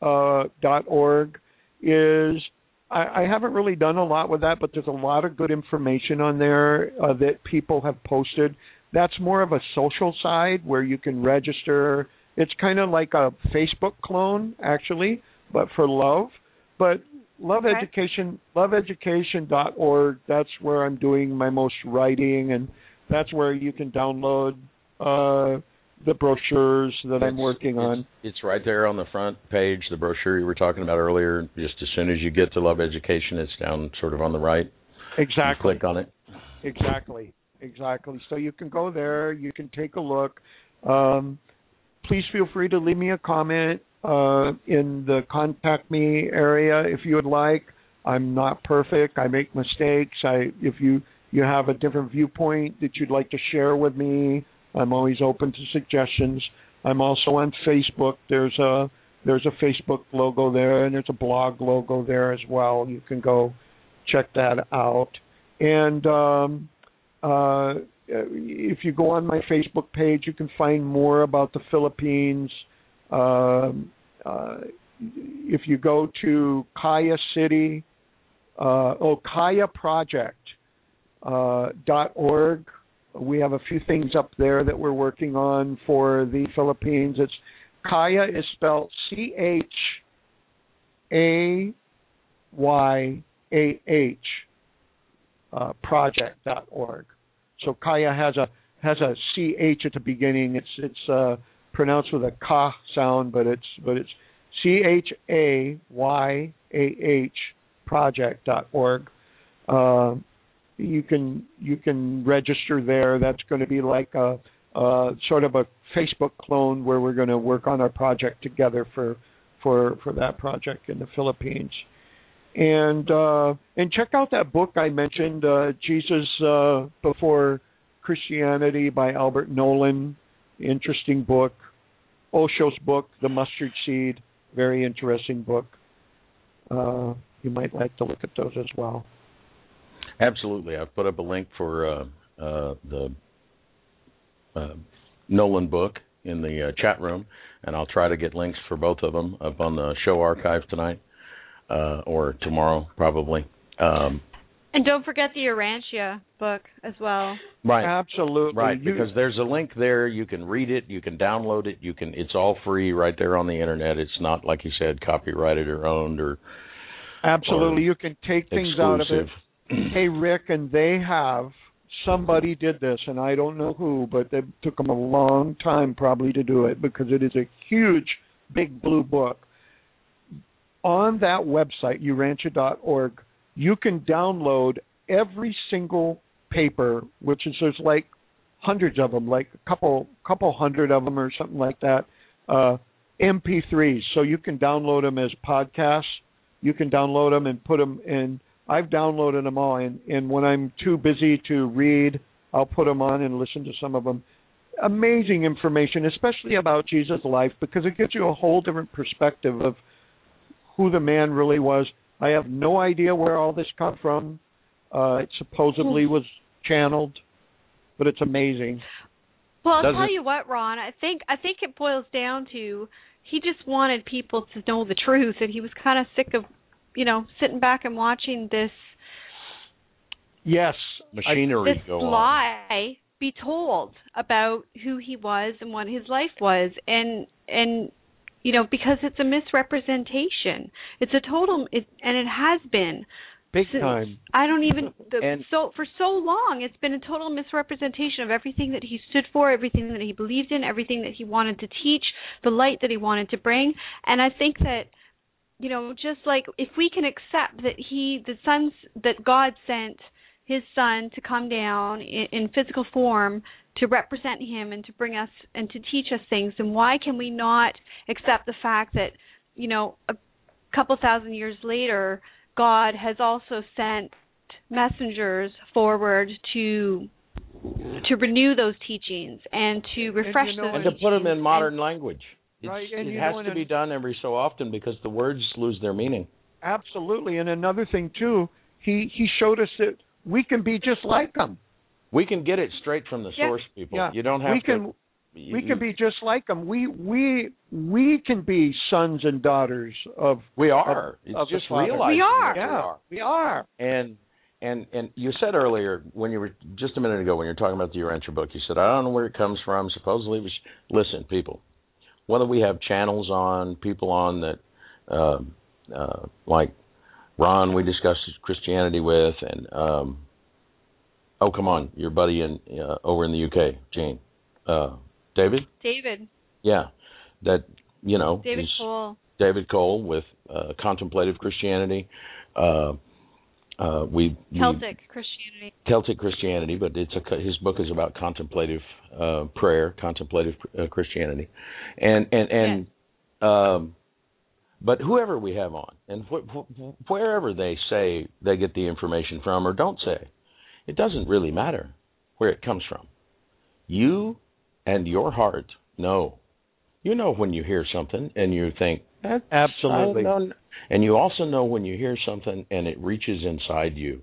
uh, dot org is I, I haven't really done a lot with that, but there's a lot of good information on there uh, that people have posted. That's more of a social side where you can register. It's kind of like a Facebook clone, actually, but for love. But love Okay. education loveeducation.org that's where i'm doing my most writing and that's where you can download uh the brochures that i'm working it's- on It's right there on the front page, the brochure you were talking about earlier. Just as soon as you get to Love Education, it's down sort of on the right. You exactly click on it. exactly exactly so you can go there you can take a look um please feel free to leave me a comment uh in the contact me area if you would like. I'm not perfect. I make mistakes. I if you you have a different viewpoint that you'd like to share with me i'm always open to suggestions. I'm also on facebook. There's a there's a facebook logo there and there's a blog logo there as well. You can go check that out. And um, uh, if you go on my Facebook page, you can find more about the Philippines. Um, uh, if you go to Chayah City, uh, oh Chayah Project uh, we have a few things up there that we're working on for the Philippines. It's Chayah is spelled C H A Y A H uh, project.org. So Chayah has a has a C H at the beginning. It's it's uh, pronounced with a ka sound, but it's but it's C H A Y A H project.org. Uh, you can you can register there. That's going to be like a, a sort of a Facebook clone where we're going to work on our project together for for for that project in the Philippines and uh, and check out that book I mentioned, uh, Jesus uh, Before Christianity by Albert Nolan. Interesting book. Osho's book, The Mustard Seed, very interesting book. Uh, you might like to look at those as well. Absolutely. I've put up a link for uh, uh, the uh, Nolan book in the uh, chat room, and I'll try to get links for both of them up on the show archive tonight uh, or tomorrow, probably. Um, and don't forget the Urantia book as well. right. Absolutely. Right, You- because there's a link there. You can read it. You can download it. You can. It's all free right there on the internet. It's not like you said, copyrighted or owned or absolutely, or you can take things out of it. hey Rick, and they have somebody did this, and I don't know who, but it took them a long time probably to do it because it is a huge, big blue book. On that website, urantia.org, you can download every single paper, which is there's like hundreds of them, like a couple couple hundred of them or something like that. Uh, MP3s, so you can download them as podcasts. You can download them and put them in. I've downloaded them all, and, and when I'm too busy to read, I'll put them on and listen to some of them. Amazing information, especially about Jesus' life, because it gives you a whole different perspective of who the man really was. I have no idea where all this come from. Uh, it supposedly was channeled, but it's amazing. Well, I'll Does tell it- you what, Ron. I think I think it boils down to he just wanted people to know the truth, and he was kind of sick of, you know, sitting back and watching this Yes, Machinery this go on. lie be told about who he was and what his life was, and and you know because it's a misrepresentation. It's a total, it, and it has been big since- time. I don't even the, And- so for so long it's been a total misrepresentation of everything that he stood for, everything that he believed in, everything that he wanted to teach, the light that he wanted to bring. And I think that you know, just like if we can accept that he, the sons, that God sent his son to come down in, in physical form to represent him and to bring us and to teach us things, and why can we not accept the fact that, you know, a couple thousand years later, God has also sent messengers forward to to renew those teachings and to refresh you know, those and to put them in modern And- language. It's, Right, and it has know, to and- be done every so often because the words lose their meaning. Absolutely. And another thing too, he he showed us that we can be just like them. We can get it straight from the Yeah. source, people. Yeah. You don't have we to. can you- we can be just like them. We we we can be sons and daughters of We are. of- it's of just realizing We are. we yeah, are. we are. And and and you said earlier when you were just a minute ago when you were talking about the Urantia book, you said I don't know where it comes from. Supposedly it was. Listen, people, whether we have channels on, people on that, uh, uh, like Ron, we discussed Christianity with, and um, oh come on, your buddy in uh, over in the UK, Jane, uh, David, David, yeah, that you know David Cole. David Cole with uh, Contemplative Christianity. Uh, uh, we we- Celtic Christianity. Celtic Christianity, but it's a his book is about contemplative uh, prayer, contemplative uh, Christianity, and and and um, but whoever we have on, and wh- wh- wherever they say they get the information from or don't say, it doesn't really matter where it comes from. You and your heart know. You know when you hear something and you think that's Absolutely. I don't know." and you also know when you hear something and it reaches inside you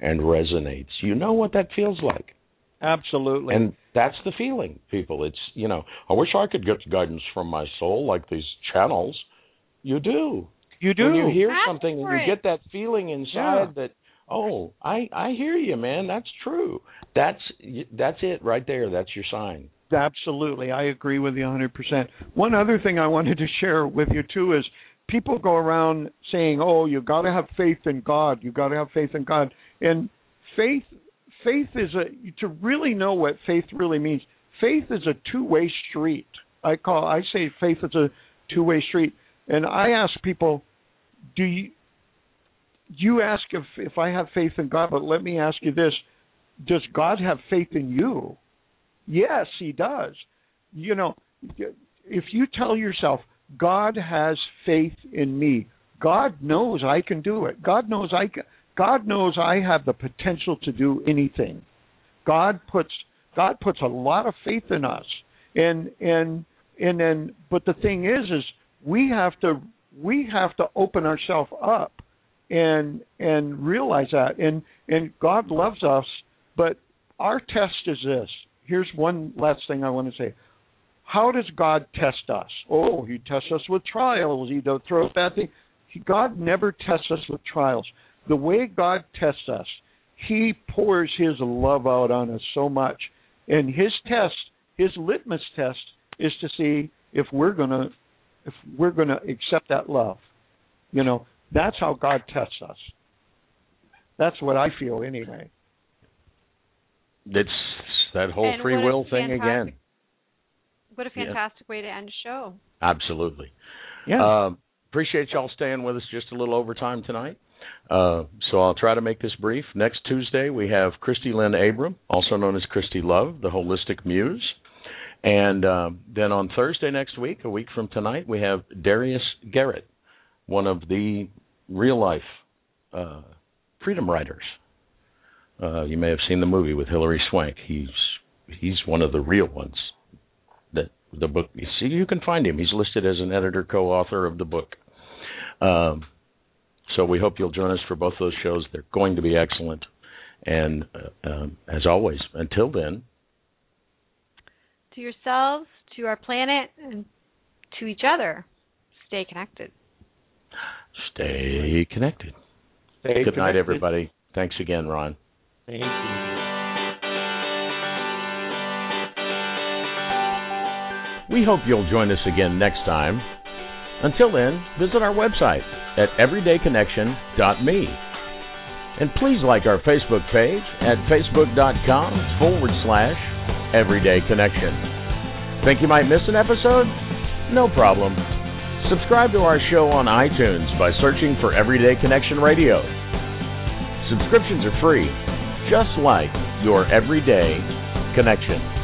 and resonates. You know what that feels like. Absolutely. And that's the feeling, people. It's, you know, I wish I could get guidance from my soul like these channels. You do. you do. When you hear Ask something and you get that feeling inside that, oh, I I hear you, man. That's true. That's that's it right there. That's your sign. Absolutely. I agree with you 100%. One other thing I wanted to share with you, too, is people go around saying, oh, you got to have faith in God. you got to have faith in God. And faith faith is a to really know what faith really means faith is a two way street i call i say faith is a two way street and i ask people do you you ask if if i have faith in god but let me ask you this does god have faith in you yes he does you know if you tell yourself god has faith in me god knows i can do it god knows i can God knows I have the potential to do anything. God puts God puts a lot of faith in us. And and and then but the thing is is we have to we have to open ourselves up and and realize that and and God loves us but our test is this. Here's one last thing I want to say. How does God test us? Oh, he tests us with trials. He don't throw bad things. God never tests us with trials the way God tests us, He pours His love out on us so much. And His test, His litmus test, is to see if we're gonna if we're gonna accept that love. You know, that's how God tests us. That's what I feel anyway. It's that whole And free will thing again. What a Yeah. fantastic way to end a show. Absolutely. Yeah. Um, appreciate y'all staying with us just a little overtime tonight. Uh, so I'll try to make this brief. Next Tuesday, we have Christy Lynn Abram, also known as Christy Love, the Holistic Muse. And um, then on Thursday next week, a week from tonight, we have Darius Garrett, one of the real life uh, freedom writers. Uh, you may have seen the movie with Hilary Swank. He's he's one of the real ones. That the book. You see, you can find him. He's listed as an editor, co-author of the book. Um, so we hope you'll join us for both those shows. They're going to be excellent. And uh, um, as always, until then, To yourselves, to our planet, and to each other, stay connected. stay connected. Stay Good night, everybody. Thanks again, Ron. Thank you. We hope you'll join us again next time. Until then, visit our website at everydayconnection.me. And please like our Facebook page at facebook.com forward slash everydayconnection. Think you might miss an episode? No problem. Subscribe to our show on iTunes by searching for Everyday Connection Radio. Subscriptions are free, just like your everyday connection.